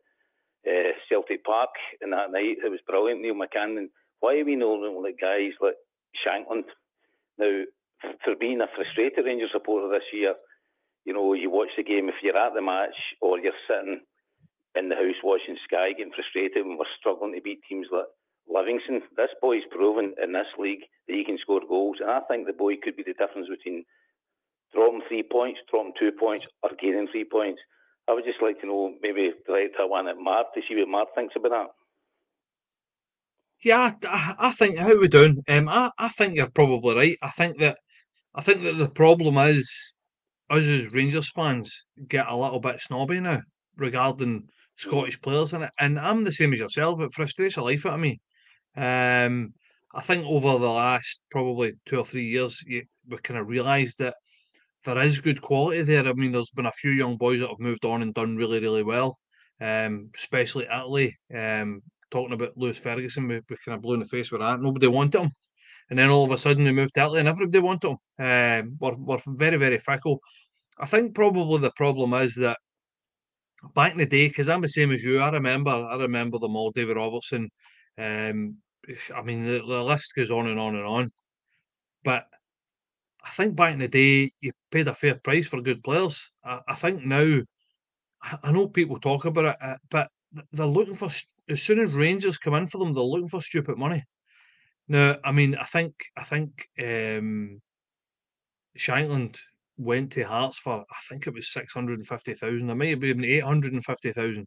uh, Celtic Park. And that night, it was brilliant. Neil McCann. And why are we not like guys like Shankland? Now, for being a frustrated Rangers supporter this year, you know, you watch the game, if you're at the match or you're sitting in the house watching Sky getting frustrated when we're struggling to beat teams like Livingston, this boy's proven in this league that he can score goals. And I think the boy could be the difference between dropping three points, dropping two points, or gaining three points. I would just like to know, maybe direct to one at Mark to see what Mark thinks about that. Yeah, I, I think how we doing? Um, I, I think you're probably right. I think that I think that the problem is us as Rangers fans get a little bit snobby now regarding Scottish players and I'm the same as yourself. It frustrates the life out of me. Um, I think over the last probably two or three years, you, we kind of realised that there is good quality there. I mean, there's been a few young boys that have moved on and done really, really well, um, especially Italy. Um, talking about Lewis Ferguson, we, we kind of blew in the face with that. Nobody wanted him. And then all of a sudden, they moved to Italy and everybody wanted him. Um, we're, we're very, very fickle. I think probably the problem is that back in the day, because I'm the same as you, I remember, I remember them all, David Robertson. Um, I mean, the, the list goes on and on and on. But I think back in the day, you paid a fair price for good players. I, I think now, I know people talk about it, uh, but they're looking for as soon as Rangers come in for them, they're looking for stupid money. Now, I mean, I think I think um, Shankland went to Hearts for I think it was six hundred and fifty thousand. I might have been eight hundred and fifty thousand.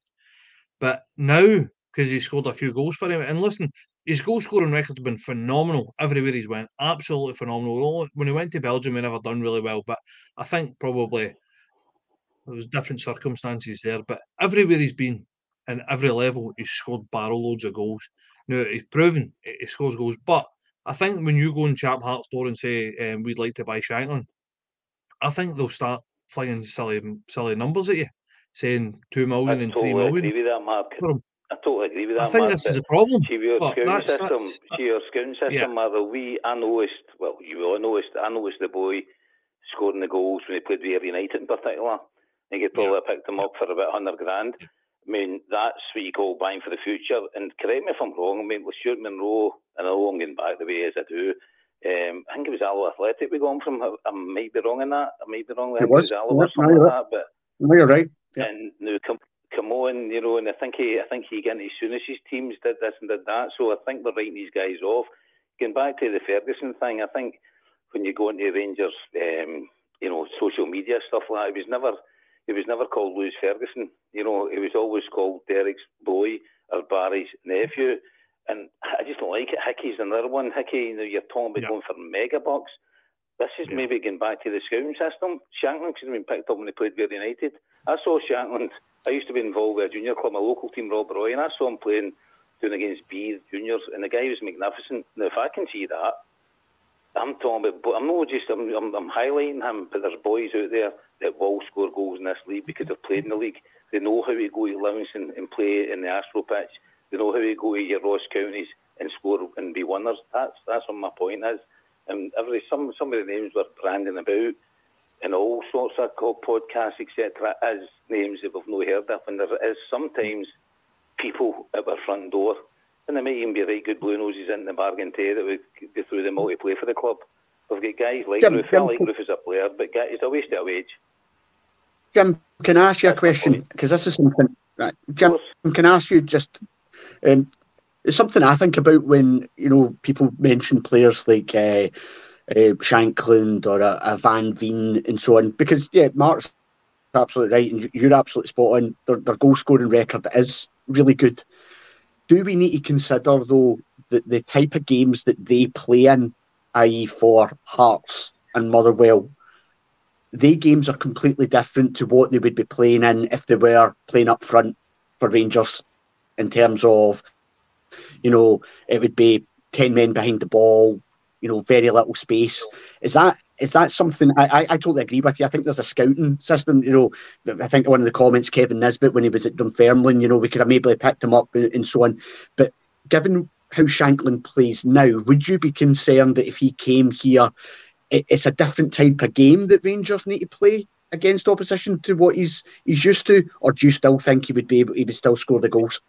But now, because he scored a few goals for him, and listen, his goal scoring record has been phenomenal everywhere he's went. Absolutely phenomenal. When he went to Belgium, he never done really well, but I think probably there was different circumstances there. But everywhere he's been, and every level, he's scored barrel loads of goals. Now he's proven he scores goals, but I think when you go in Chap Hearts store and say um, we'd like to buy Shankland, I think they'll start flying silly silly numbers at you, saying two million I and totally three million. agree with that, Mark. I totally agree with that. I think Mark, this is a problem. See, your but scouting that's- system, that's- see your scouting system, yeah. Mark, we, I noticed, well, you all noticed, I noticed the boy scoring the goals when he played with Ayr United in particular. I think he probably picked him up for about 100 grand. I mean, that's what you call buying for the future. And correct me if I'm wrong, I mean, with Stuart Munro, and I know I'm getting back the way as I do, um, I think it was Alloa Athletic we got him from. I, I might be wrong in that. I might be wrong. It was. it was Allo or something no, like that. But No, you're right. and now come come on, you know, and I think he I think he got into Souness's teams did this and did that. So I think we're writing these guys off. Getting back to the Ferguson thing, I think when you go into Rangers, um, you know, social media stuff like that, it was never it was never called Lewis Ferguson. You know, it was always called Derek's boy or Barry's nephew. And I just don't like it. Hickey's another one. Hickey, you know, you're talking about going for mega bucks. This is maybe getting back to the scouting system. Shankland should have been picked up when he played for United. I saw Shankland. I used to be involved with a junior club, my local team, Rob Roy, and I saw him playing doing against B juniors, and the guy was magnificent. Now, if I can see that, I'm talking about. But I'm not just. I'm, I'm, I'm highlighting him, but there's boys out there that will score goals in this league because they've played in the league. They know how to go to Livingston and play in the Astro pitch. They know how to go to your Ross counties and score and be winners. That's that's what my point is. And every some some of the names we're branding about and all sorts of podcasts, etc., as names that we've not heard of. And there is sometimes people at our front door, and there might even be right good blue noses in the bargain too that would go through them all to play for the club. We've got guys like Jim, Roofe. I Jim, like can- Roofe as a player, but he's a waste of wage. Jim, can I ask you a question? Because this is something. Right, Jim, can I ask you just? Um, it's something I think about when you know people mention players like uh, uh, Shankland or a, Van Veen and so on. Because yeah, Mark's absolutely right, and you- you're absolutely spot on. Their, their goal scoring record is really good. Do we need to consider though the, the type of games that they play in, i.e., for Hearts and Motherwell? They games are completely different to what they would be playing in if they were playing up front for Rangers in terms of, you know, it would be 10 men behind the ball, you know, very little space. Is that is that something? I, I, I totally agree with you. I think there's a scouting system. You know, I think one of the comments Kevin Nisbet when he was at Dunfermline, you know, we could have maybe picked him up and, and so on. But given how Shankland plays now, would you be concerned that if he came here, it, it's a different type of game that Rangers need to play against opposition to what he's he's used to, or do you still think he would be able he would still score the goals?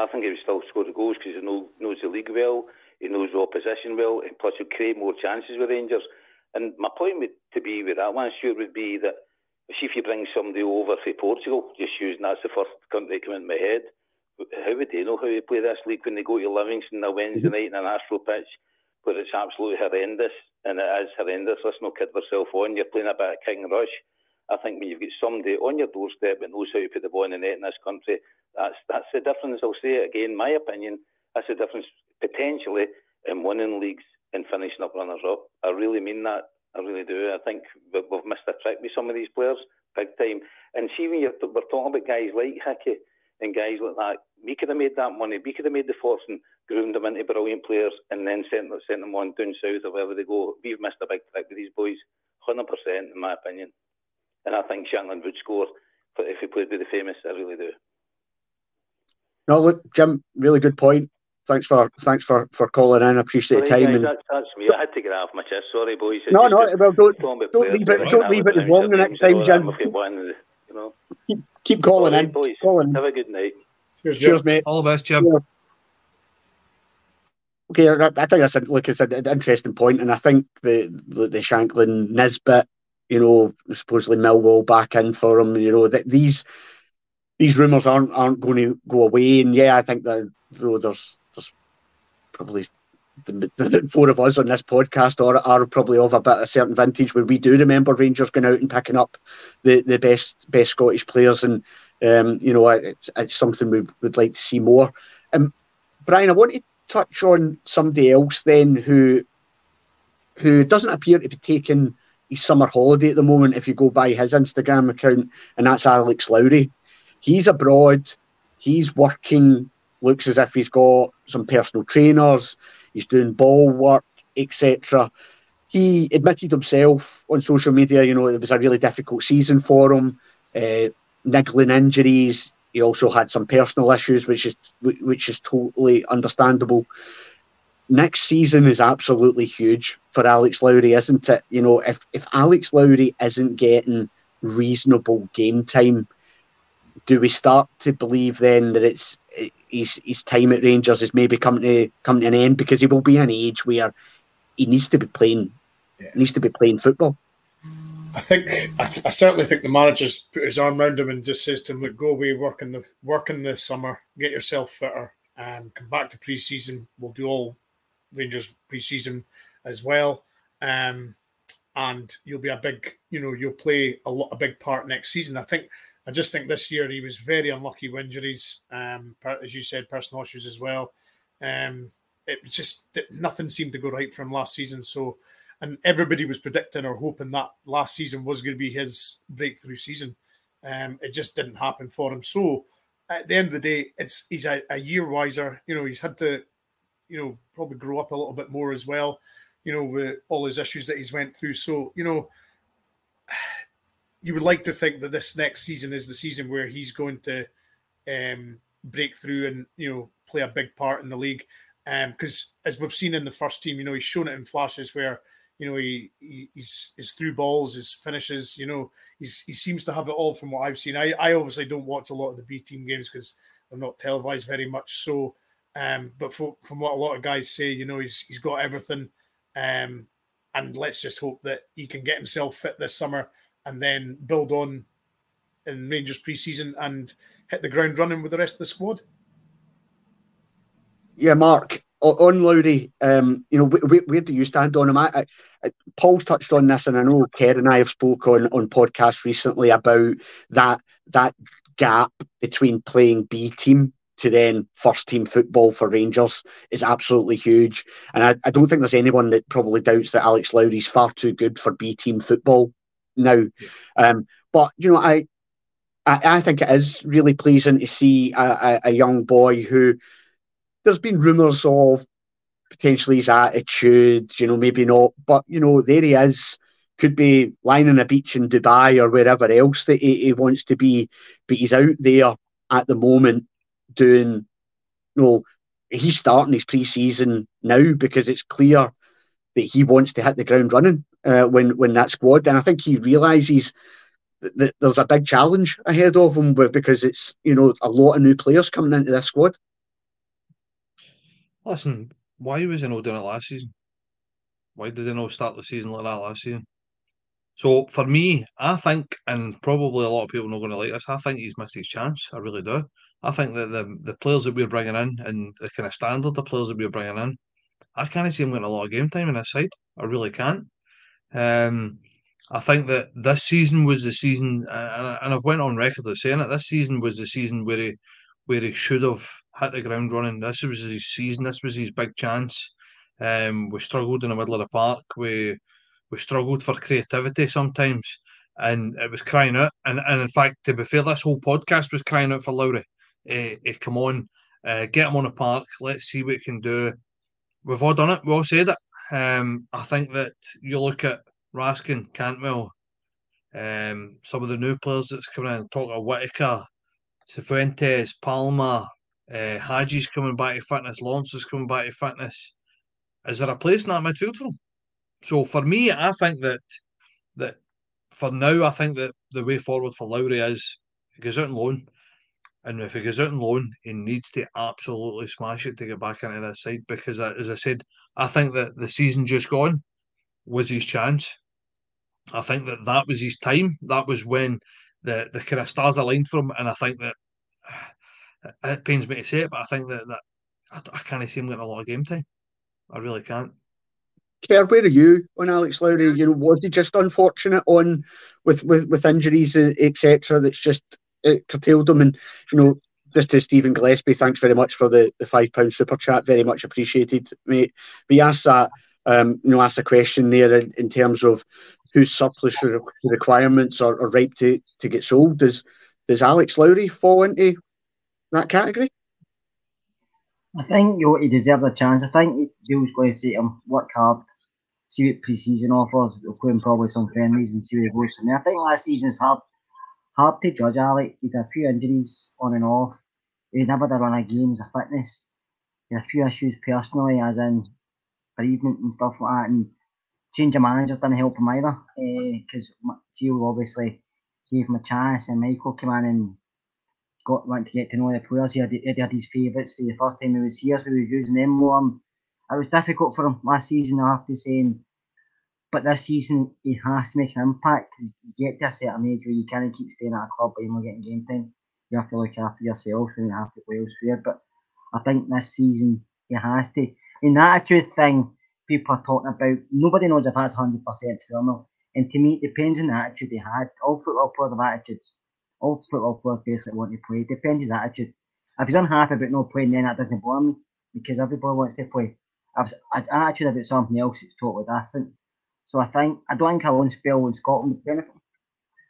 I think he would still score the goals because he know, knows the league well, he knows the opposition well, and plus he'll create more chances with Rangers. And my point would, to be with that one, Stuart, would be that see if you bring somebody over from Portugal, just using that's the first country that came in my head, how would they know how to play this league when they go to Livingston on a Wednesday mm-hmm. night in an Astro pitch, where it's absolutely horrendous, and it is horrendous. Let's not kid ourselves on. You're playing a bit of King Rush. I think when you've got somebody on your doorstep that knows how to put the ball in the net in this country, that's that's the difference. I'll say it again, my opinion. That's the difference potentially in winning leagues and finishing up runners up. I really mean that. I really do. I think we've missed a trick with some of these players, big time. And see, when you're, we're talking about guys like Hickey and guys like that, we could have made that money. We could have made the fortune, groomed them into brilliant players, and then sent, sent them on down south or wherever they go. We've missed a big trick with these boys, 100%, in my opinion. And I think Shankland would score But if he played with the famous. I really do. No, look, Jim, really good point. Thanks for thanks for, for calling in. I appreciate Sorry, the time. Guys, and... that's, that's me. I had to get off my chest. Sorry, boys. no, no. Well, don't don't leave it. Don't leave it as long the next time, Jim. One, you know. Keep, keep calling right, in. Boys. Calling. Have a good night. Cheers, Cheers mate. All the best, Jim. Yeah. Okay, I, I think that's a, look. It's an interesting point, and I think the the, the Shankland Nisbet, you know, supposedly Millwall back in for him. You know that these these rumours aren't aren't going to go away. And yeah, I think that you know, there's there's probably the, the, four of us on this podcast are, are probably of a bit of a certain vintage where we do remember Rangers going out and picking up the, the best best Scottish players, and um, you know it's, it's something we would like to see more. Um, Brian, I want to touch on somebody else then who who doesn't appear to be taking his summer holiday at the moment. If you go by his Instagram account, and that's Alex Lowry he's abroad, he's working, looks as if he's got some personal trainers, he's doing ball work, etc. He admitted himself on social media, you know, it was a really difficult season for him, uh, niggling injuries. He also had some personal issues, which is which is totally understandable. Next season is absolutely huge for Alex Lowry, isn't it? You know, if if Alex Lowry isn't getting reasonable game time do we start to believe then that it's his his time at Rangers is maybe coming to coming to an end because he will be an age where he needs to be playing yeah. needs to be playing football. I think I, th- I, certainly think the manager's put his arm around him and just says to him, "Look, go away, work in the work in the summer, get yourself fitter, and come back to pre-season. We'll do all Rangers pre-season as well, um, and you'll be a big, you know, you'll play a lot a big part next season. I think I just think this year he was very unlucky with injuries, um, as you said, personal issues as well. Um, it was just nothing seemed to go right from last season. So, and everybody was predicting or hoping that last season was going to be his breakthrough season. Um, it just didn't happen for him. So, at the end of the day, it's he's a, a year wiser. You know, he's had to, you know, probably grow up a little bit more as well. You know, with all his issues that he's went through. So, you know you would like to think that this next season is the season where he's going to um, break through and you know play a big part in the league. Because um, as we've seen in the first team, you know he's shown it in flashes where you know he, he he's his through balls, his finishes. You know he's he seems to have it all from what I've seen. I, I obviously don't watch a lot of the B team games because they're not televised very much. So, um, but for, from what a lot of guys say, you know he's he's got everything. Um, and let's just hope that he can get himself fit this summer and then build on in Rangers preseason and hit the ground running with the rest of the squad. Yeah, Mark, on Lowry, um, you know, where, where, do you stand on him? I, I, Paul's touched on this, and I know Kerr and I have spoke on on podcasts recently about that that gap between playing B team to then first team football for Rangers is absolutely huge. And I, I don't think there's anyone that probably doubts that Alex Lowry's far too good for B team football now. Um, but you know, I, I, I think it is really pleasing to see a, a, a young boy who there's been rumours of potentially his attitude, you know, maybe not, but you know, there he is. Could be lying on a beach in Dubai or wherever else that he, he wants to be, but he's out there at the moment doing, know, he's starting his pre-season now because it's clear that he wants to hit the ground running uh, when when that squad, and I think he realizes that, that there's a big challenge ahead of him because it's you know a lot of new players coming into this squad. Listen, why was he not doing it last season? Why did they not start the season like that last season? So for me, I think, and probably a lot of people are not going to like this, I think he's missed his chance. I really do. I think that the the players that we're bringing in and the kind of standard the players that we're bringing in, I can't see him getting a lot of game time in this side. I really can't. Um, I think that this season was the season, and, I've went on record of saying it. This season was the season where he where he should have hit the ground running. This was his season. This was his big chance. Um, we struggled in the middle of the park. We we struggled for creativity sometimes, and it was crying out. And and in fact, to be fair, this whole podcast was crying out for Lowry. Uh, uh, come on, uh, get him on the park. Let's see what he can do. We've all done it. We all said it. Um, I think that you look at Raskin, Cantwell, um, some of the new players that's coming in. Talk of Whitaker, Cifuentes, Palma, uh, coming back to fitness. Lawrence is coming back to fitness. Is there a place in that midfield for? So for me, I think that that for now, I think that the way forward for Lowry is he goes out on loan. And if he goes out on loan, he needs to absolutely smash it to get back into this side because, uh, as I said, I think that the season just gone was his chance. I think that that was his time. That was when the the kind of stars aligned for him, and I think that it pains me to say it, but I think that that I, I can't see him getting a lot of game time. I really can't. Kerr, where are you on Alex Lowry? You know, was he just unfortunate on with with, with injuries etc. That's just it curtailed them. and you know, just to Stephen Gillespie, thanks very much for the, the five pound super chat, very much appreciated, mate. You asked that, um, you know, asked a question there in, in terms of whose surplus requirements are, are ripe to, to get sold. Does does Alex Lowry fall into that category? I think you know, he deserves a chance. I think Beale's going to say him, work hard, see what pre-season offers. We'll play him probably some friendlies and see where he goes from there. I think last season's hard hard to judge Alec. He had a few injuries on and off. He never did run a games of fitness. He had a few issues personally, as in bereavement and stuff like that. And change of managers didn't help him either. Because uh, Gio obviously gave him a chance, and Michael came in and got went to get to know the players. He had, he had his favourites for the first time he was here, so he was using them more. Um, it was difficult for him last season, I have to say. And but this season, he has to make an impact you get to a certain age where you can't keep staying at a club but you're not getting game time. You have to look after yourself and you have to play elsewhere. But I think this season, he has to. In the attitude thing, people are talking about, nobody knows if that's 100% true And to me, it depends on the attitude they had. All football players have attitudes. All football players basically want to play. It depends on his attitude. If he's unhappy about not playing, then that doesn't bother me because everybody wants to play. If an attitude about something else, it's totally different. So I think I don't think a loan spell in Scotland would benefit.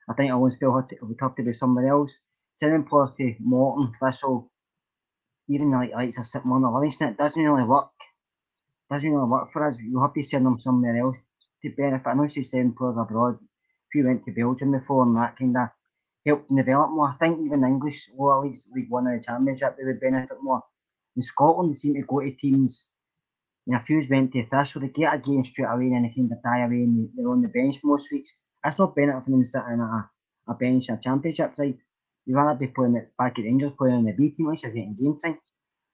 I think a loan spell would, would have to be somewhere else. Sending players to Morton, Thistle, even like like a sitting on the Livingston, it doesn't really work. Doesn't really work for us. You have to send them somewhere else to benefit. I know you send players abroad. If you went to Belgium before and that kind of helped develop more. I think even English or at least League One or the Championship they would benefit more. In Scotland, they seem to go to teams and a few's went to Thistle, they get a game straight away and then they kind of die away and they're on the bench most weeks. That's not benefit for them sitting at a, a bench a championship side. You'd rather be playing it back at Rangers, playing in the B team, which you're getting game time.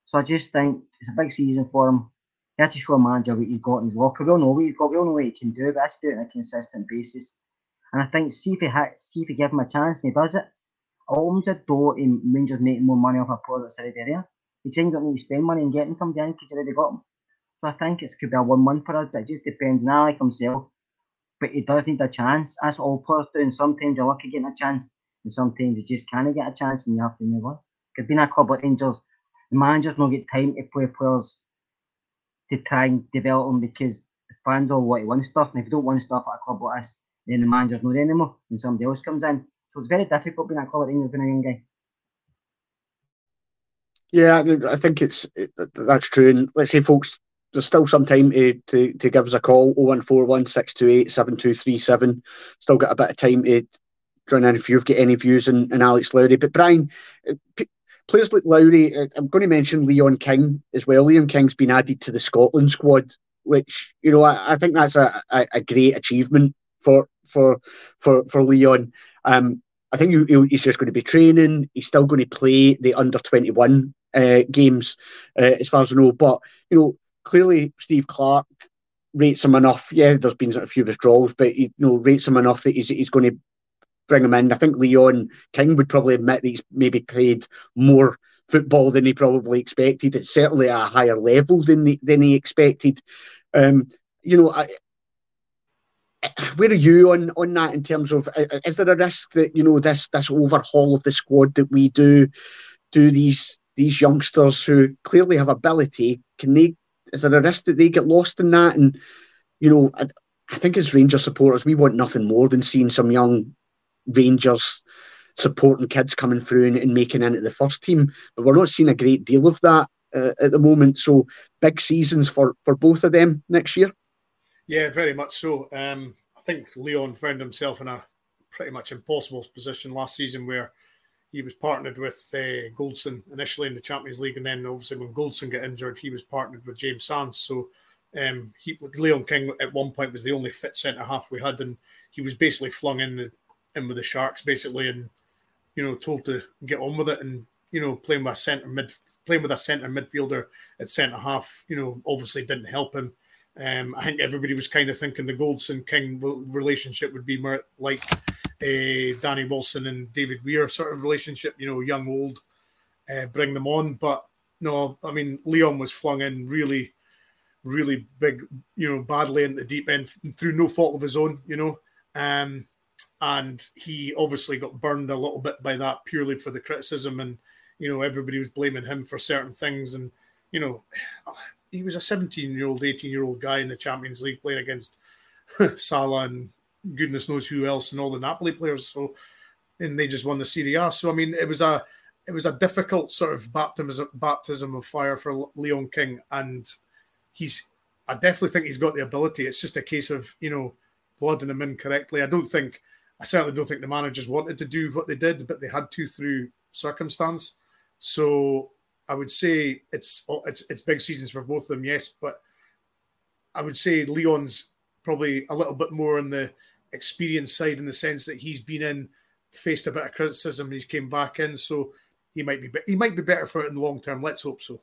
So I just think it's a big season for him. He had to show a manager what he's got in his locker. We all know what he's got, we all know what he can do, but to do it on a consistent basis. And I think see if he ha- see if he give him a chance and he does it, opens a door in Rangers making more money off a player that's already there. He ain't got to spend money and getting somebody in because you already got him. So I think it could be a one-one for us, but it just depends on Alec himself. But he does need a chance. That's all players do. And sometimes you're lucky getting a chance, and sometimes you just can't get a chance, and you have to move on. Because being a club like Rangers, the managers don't get time to play players to try and develop them because the fans all want to win stuff, and if you don't win stuff at a club like us, then the manager's not there anymore, and somebody else comes in. So it's very difficult being a club like Rangers being a young guy. Yeah, I think it's it, that's true. And let's say folks there's still some time to, to, to give us a call 0141 628 7237. Still got a bit of time to run in if you've got any views on, on Alex Lowry. But Brian, uh, p- players like Lowry, uh, I'm going to mention Leon King as well. Leon King's been added to the Scotland squad, which you know I, I think that's a, a, a, great achievement for for for for Leon. Um, I think he, he's just going to be training. He's still going to play the under 21 uh, games, uh, as far as I know. But you know, clearly Steve Clarke rates him enough. Yeah, there's been a few withdrawals, but he you know rates him enough that he's, he's going to bring him in. I think Leon King would probably admit that he's maybe played more football than he probably expected. It's certainly a higher level than he, than he expected. Um, you know, I, where are you on on that in terms of is there a risk that you know this this overhaul of the squad that we do do these these youngsters who clearly have ability can they is there a risk that they get lost in that? And you know I, I think as Ranger supporters we want nothing more than seeing some young Rangers supporting kids coming through and, and making into the first team. But we're not seeing a great deal of that uh, at the moment. So big seasons for for both of them next year. Yeah, very much so. Um, I think Leon found himself in a pretty much impossible position last season where he was partnered with uh, Goldson initially in the Champions League, and then obviously when Goldson got injured, he was partnered with James Sands. So um, he, Leon King at one point was the only fit centre half we had, and he was basically flung in the, in with the Sharks basically, and you know told to get on with it, and you know playing with a centre mid, playing with a centre midfielder at centre half, you know obviously didn't help him. Um, I think everybody was kind of thinking the Goldson King relationship would be more like uh, Danny Wilson and David Weir sort of relationship, you know, young, old, uh, bring them on. But no, I mean, Leon was flung in really, really big, you know, badly in the deep end through no fault of his own, you know. Um, and he obviously got burned a little bit by that purely for the criticism. And, you know, everybody was blaming him for certain things. And, you know, he was a 17 year old, 18 year old guy in the Champions League playing against Salah and goodness knows who else and all the Napoli players. So, and they just won the Serie A. So, I mean, it was a it was a difficult sort of baptism baptism of fire for Leon King, and he's. I definitely think he's got the ability. It's just a case of you know blooding him in correctly. I don't think. I certainly don't think the managers wanted to do what they did, but they had to through circumstance. So I would say it's it's it's big seasons for both of them, yes, but I would say Leon's probably a little bit more on the experience side in the sense that he's been in, faced a bit of criticism, and he's came back in, so he might be he might be better for it in the long term. Let's hope so.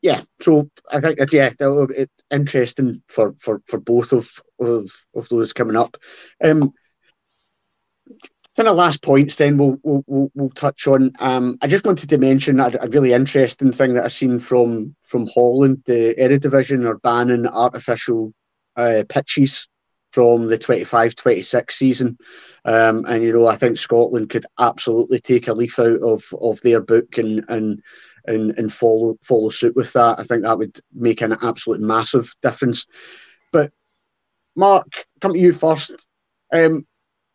Yeah, so I think that yeah, it's interesting for, for, for both of, of of those coming up. Um, kind of last points then we'll we'll, we'll, we'll touch on. Um, I just wanted to mention a, a, really interesting thing that I've seen from from Holland. The Eredivisie are banning artificial uh, pitches from the 25-26 season. Um, and you know, I think Scotland could absolutely take a leaf out of, of their book and and and and follow follow suit with that. I think that would make an absolute massive difference. But Mark, come to you first. Um,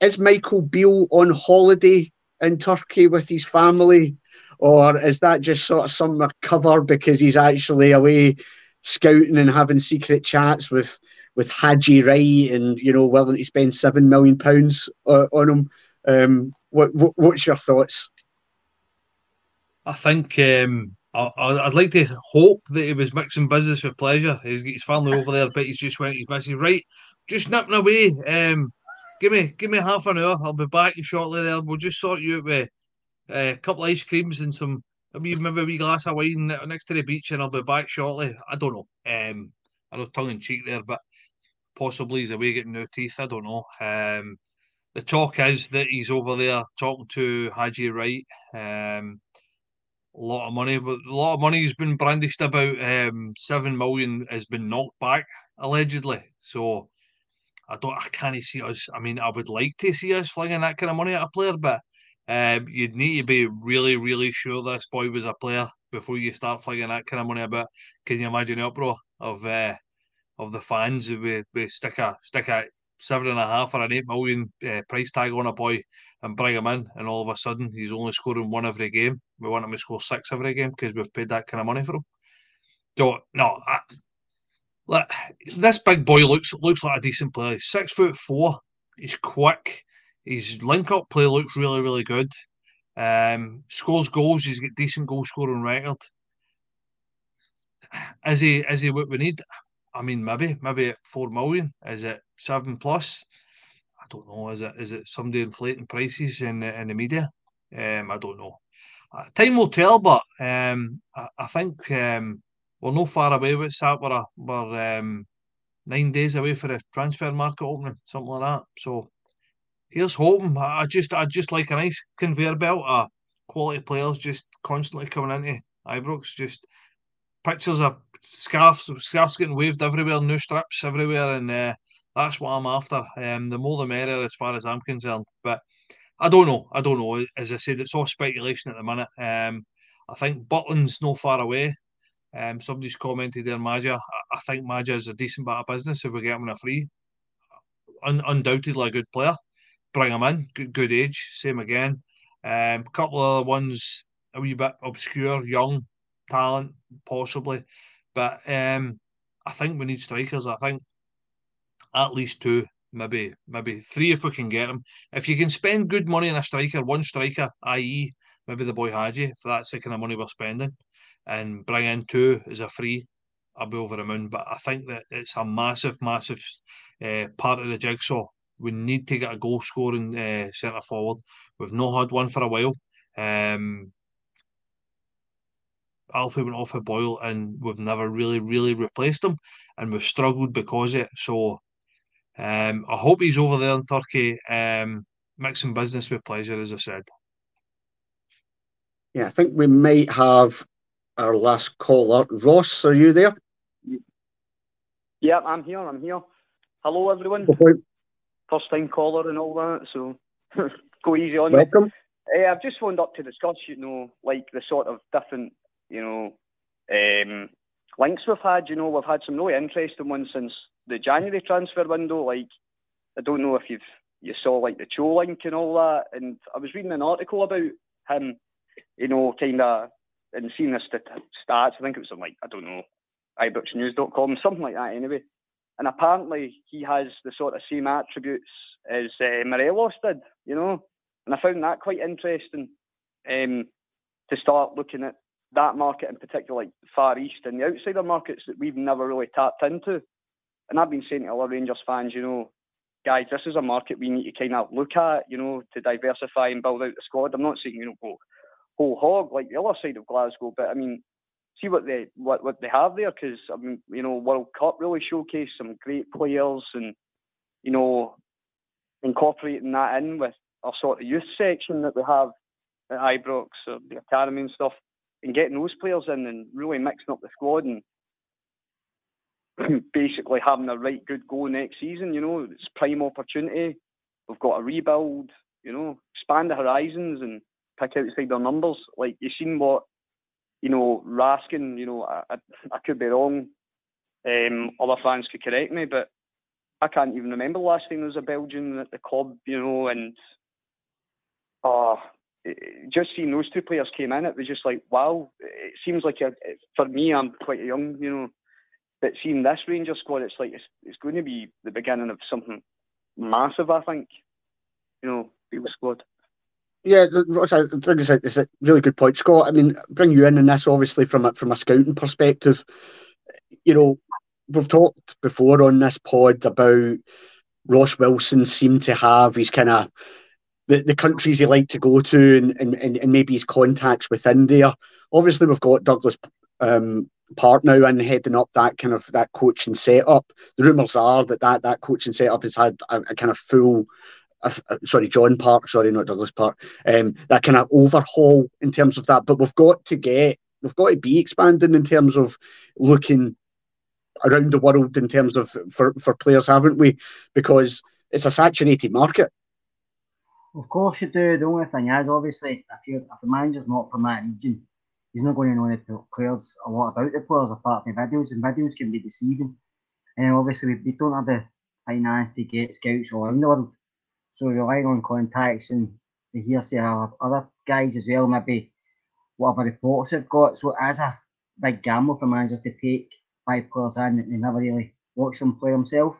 is Michael Beale on holiday in Turkey with his family, or is that just sort of some cover because he's actually away scouting and having secret chats with with Haji Wright and you know willing to spend seven million pounds uh, on him? Um, what, what, what's your thoughts? I think um, I, would like to hope that he was mixing business with pleasure. He's got his family over there, but he's just went. He's missing right, just nipping away. Um, give me give me half an hour. I'll be back shortly. There, we'll just sort you out with uh, a couple of ice creams and some. Maybe a wee glass of wine next to the beach, and I'll be back shortly. I don't know. Um, I know tongue in cheek there, but possibly he's away getting new teeth. I don't know. Um, the talk is that he's over there talking to Haji Wright. Um, a lot of money, but a lot of money has been brandished about. Um, seven million has been knocked back allegedly. So I don't, I can't see us. I mean, I would like to see us flinging that kind of money at a player, but um, you'd need to be really, really sure this boy was a player before you start flinging that kind of money about. Can you imagine the uproar of uh, of the fans if we, we stick a stick a seven and a half or an eight million uh, price tag on a boy and bring him in, and all of a sudden he's only scoring one every game. We want him to score six every game because we've paid that kind of money for him. Don't no. I, look, this big boy looks looks like a decent player. Six foot four. He's quick. His link up play looks really really good. Um, scores goals. He's got decent goal scoring record. Is he is he what we need? I mean, maybe maybe at four million. Is it seven plus? I don't know. Is it is it somebody inflating prices in the, in the media? Um, I don't know. Uh, time will tell, but um, I, I think um, we're not far away with that. We're, a, we're um, nine days away for the transfer market opening, something like that. So here's hoping. I just I just like a nice conveyor belt of quality players just constantly coming into Ibrox. Just pictures of scarves, scarves getting waved everywhere, new strips everywhere, and uh, that's what I'm after. Um, the more the merrier, as far as I'm concerned. But I don't know. I don't know. As I said, it's all speculation at the minute. Um, I think Butland's no far away. Um, somebody's commented there, Maja. I, think Maja is a decent bit of business if we get him on a free. Un- undoubtedly a good player. Bring him in. Good, good age. Same again. A um, couple of other ones a wee bit obscure, young talent, possibly. But um, I think we need strikers. I think at least two, maybe maybe three if we can get them. If you can spend good money on a striker, one striker, i.e., maybe the boy Hagi, if that's the kind of money we're spending, and bring in two as a free, I'll be over the moon. But I think that it's a massive, massive uh, part of the jigsaw. We need to get a goal scoring uh, centre forward. We've not had one for a while. Um, Alfie went off a boil and we've never really, really replaced him. And we've struggled because of it. So um, I hope he's over there in Turkey, um, mixing business with pleasure, as I said. Yeah, I think we might have our last caller. Ross, are you there? Yeah, I'm here. I'm here. Hello, everyone. First time caller and all that, so go easy on Welcome. me. Uh, I've just phoned up to discuss, you know, like the sort of different, you know, um, links we've had. You know, we've had some really interesting ones since the January transfer window. Like, I don't know if you've you saw like the Cho link and all that. And I was reading an article about him, you know, kind of and seeing the st- stats. I think it was on like I don't know, ibroxnews.com, something like that. Anyway, and apparently he has the sort of same attributes as uh, Morelos did. You know, and I found that quite interesting um, to start looking at that market in particular, like Far East and the outsider markets that we've never really tapped into. And I've been saying to other Rangers fans, you know, guys, this is a market we need to kind of look at, you know, to diversify and build out the squad. I'm not saying, you know, go whole hog like the other side of Glasgow, but I mean, see what they what, what they have there because I mean, you know, World Cup really showcased some great players and you know, incorporating that in with our sort of youth section that we have at Ibrox or the academy and stuff, and getting those players in and really mixing up the squad and basically having a right good go next season. You know, it's prime opportunity. We've got a rebuild. You know, expand the horizons and pick outside their numbers. Like you've seen what you know, Raskin. You know, I, I, I could be wrong. Um, other fans could correct me, but I can't even remember the last time there was a Belgian at the club. You know, and uh, just seeing those two players came in, it was just like wow. It seems like a, for me, I'm quite young. You know, but seeing this Rangers squad, it's like it's, it's going to be the beginning of something massive. I think. You know, the squad. Yeah, Ross, I think it's a, really good point, Scott. I mean, bring you in on this obviously from a, from a scouting perspective. You know, we've talked before on this pod about Ross Wilson seem to have his kind of the, the countries he like to go to and, and, and maybe his contacts within there. Obviously, we've got Douglas um, Park now and heading up that kind of that coaching setup. The rumours are that that, that coaching setup has had a, a kind of full uh, sorry, John Park, sorry, not Douglas Park, um, that kind of overhaul in terms of that. But we've got to get, we've got to be expanding in terms of looking around the world in terms of for, for players, haven't we? Because it's a saturated market. Of course you do. The only thing is, obviously, if you if the manager's not from that region, he's not going to know the players a lot about the players apart from videos, and videos can be deceiving. And obviously, we, we don't have the finance to get scouts all around the world. So relying on contacts and the hearsay of other guys as well, maybe whatever reports they've got. So as a big gamble for managers to take five players in and they never really watch them play himself.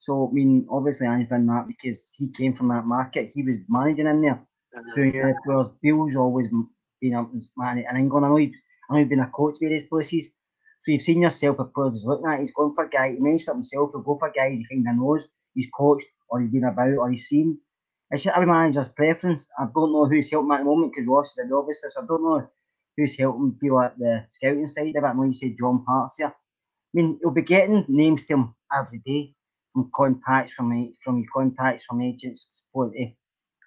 So I mean, obviously Ange's done that because he came from that market. He was managing in there. So uh-huh. you know, players, Beale's always been a man in England. I know, he's, I know he's been a coach various places. So you've seen yourself a players is looking at. He's going for a guy. He managed it himself. He'll go for guys he kind of knows. He's coached or he's been about or he's seen. It's just every manager's preference. I don't know who's helping at the moment because Ross is the obvious. So I don't know who's helping people at the scouting side of it. I know you say John Parks here. I mean, he'll be getting names to him every day from contacts from from contacts from agents eh,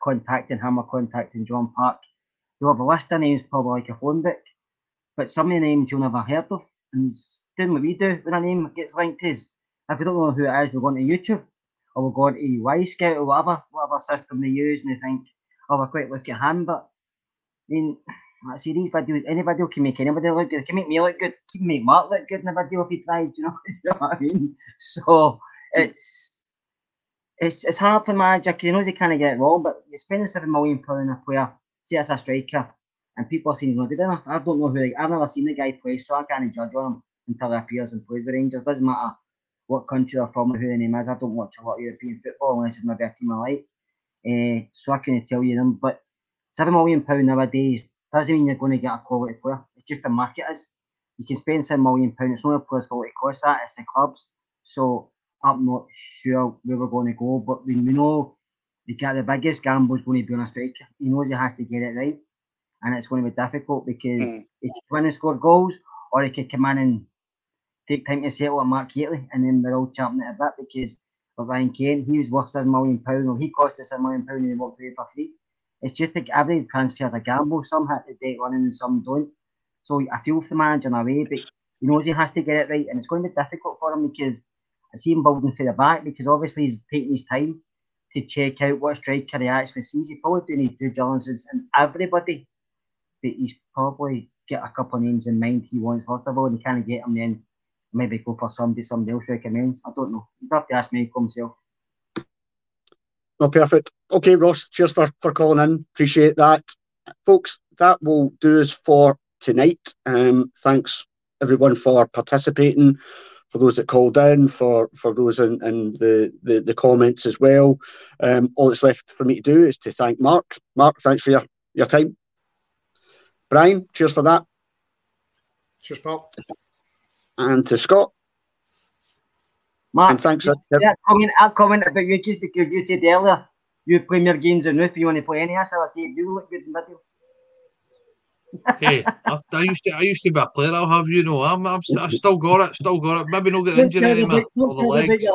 contacting him or contacting John Park. You'll have a list of names, probably like a phone book, but some of the names you'll never heard of. And doing what we do when a name gets linked us. If we don't know who it is, we're going to YouTube Oh or we're going to Wyscout or oh, whatever, whatever system they use, and they think, oh, we're quite look at him. But I mean, I see these videos, any video can make anybody look good. Can make me look good, can make Mark look good in a video if he tried, you know, you know what I mean? So it's it's it's hard for the manager because he knows he can't get it wrong, but you're spending seven million pound a player, see as a striker, and people are saying he's not good enough. I don't know who I've never seen the guy play, so I can't judge on him until he appears and plays with Rangers. Doesn't matter what country they're from or who the name is. I don't watch a lot of European football unless it's maybe a team I like. Uh, so I can't tell you them. But seven million pound nowadays doesn't mean you're going to get a quality player. It's just the market is. You can spend seven million pound. It's not a player's fault it costs that. It's the clubs. So I'm not sure where we're going to go, but we, we know the, the biggest gamble is going to be on a striker. He knows he has to get it right, and it's going to be difficult because mm. he can win and score goals, or he could come in and take time to settle at Mark Hateley, and then we're all champing it a bit because of Ryan Kent. He was worth seven million pound, or he cost us a million pound, and he walked away for free. It's just like every transfer is a gamble. Some hit the date running, and some don't. So I feel for the manager in a way, but he knows he has to get it right, and it's going to be difficult for him because I see him building for the back because obviously he's taking his time to check out what striker he actually sees. He's probably doing his due diligence and everybody, but he's probably got a couple of names in mind he wants first of all, and he can't get them then maybe go for somebody somebody else recommends. I don't know. You'd have to ask me himself. Well, perfect. Okay, Ross, cheers for, for calling in. Appreciate that. Folks, that will do us for tonight. Um, thanks everyone for participating for those that called in, for for those in, in the, the, the comments as well. Um, all that's left for me to do is to thank Mark. Mark, thanks for your, your time. Brian, cheers for that. Cheers, Paul. And to Scott. Mark, and thanks. Yeah, comment, I'll comment about you just because you said earlier you play more games than if you want to play any. So I say you look good in video hey, I, I, used to I used to be a player. I'll have you know. I'm, I'm I still got it. Still got it. Maybe not get injured anymore. Or the legs.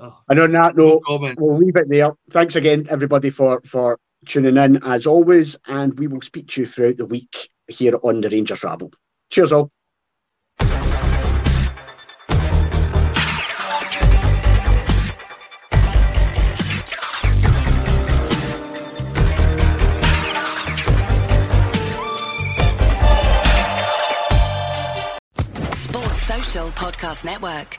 Oh. and on that note, we'll leave it there. Thanks again, everybody, for for tuning in as always, and we will speak to you throughout the week here on the Rangers Rabble. Cheers, all. Sports Social Podcast Network.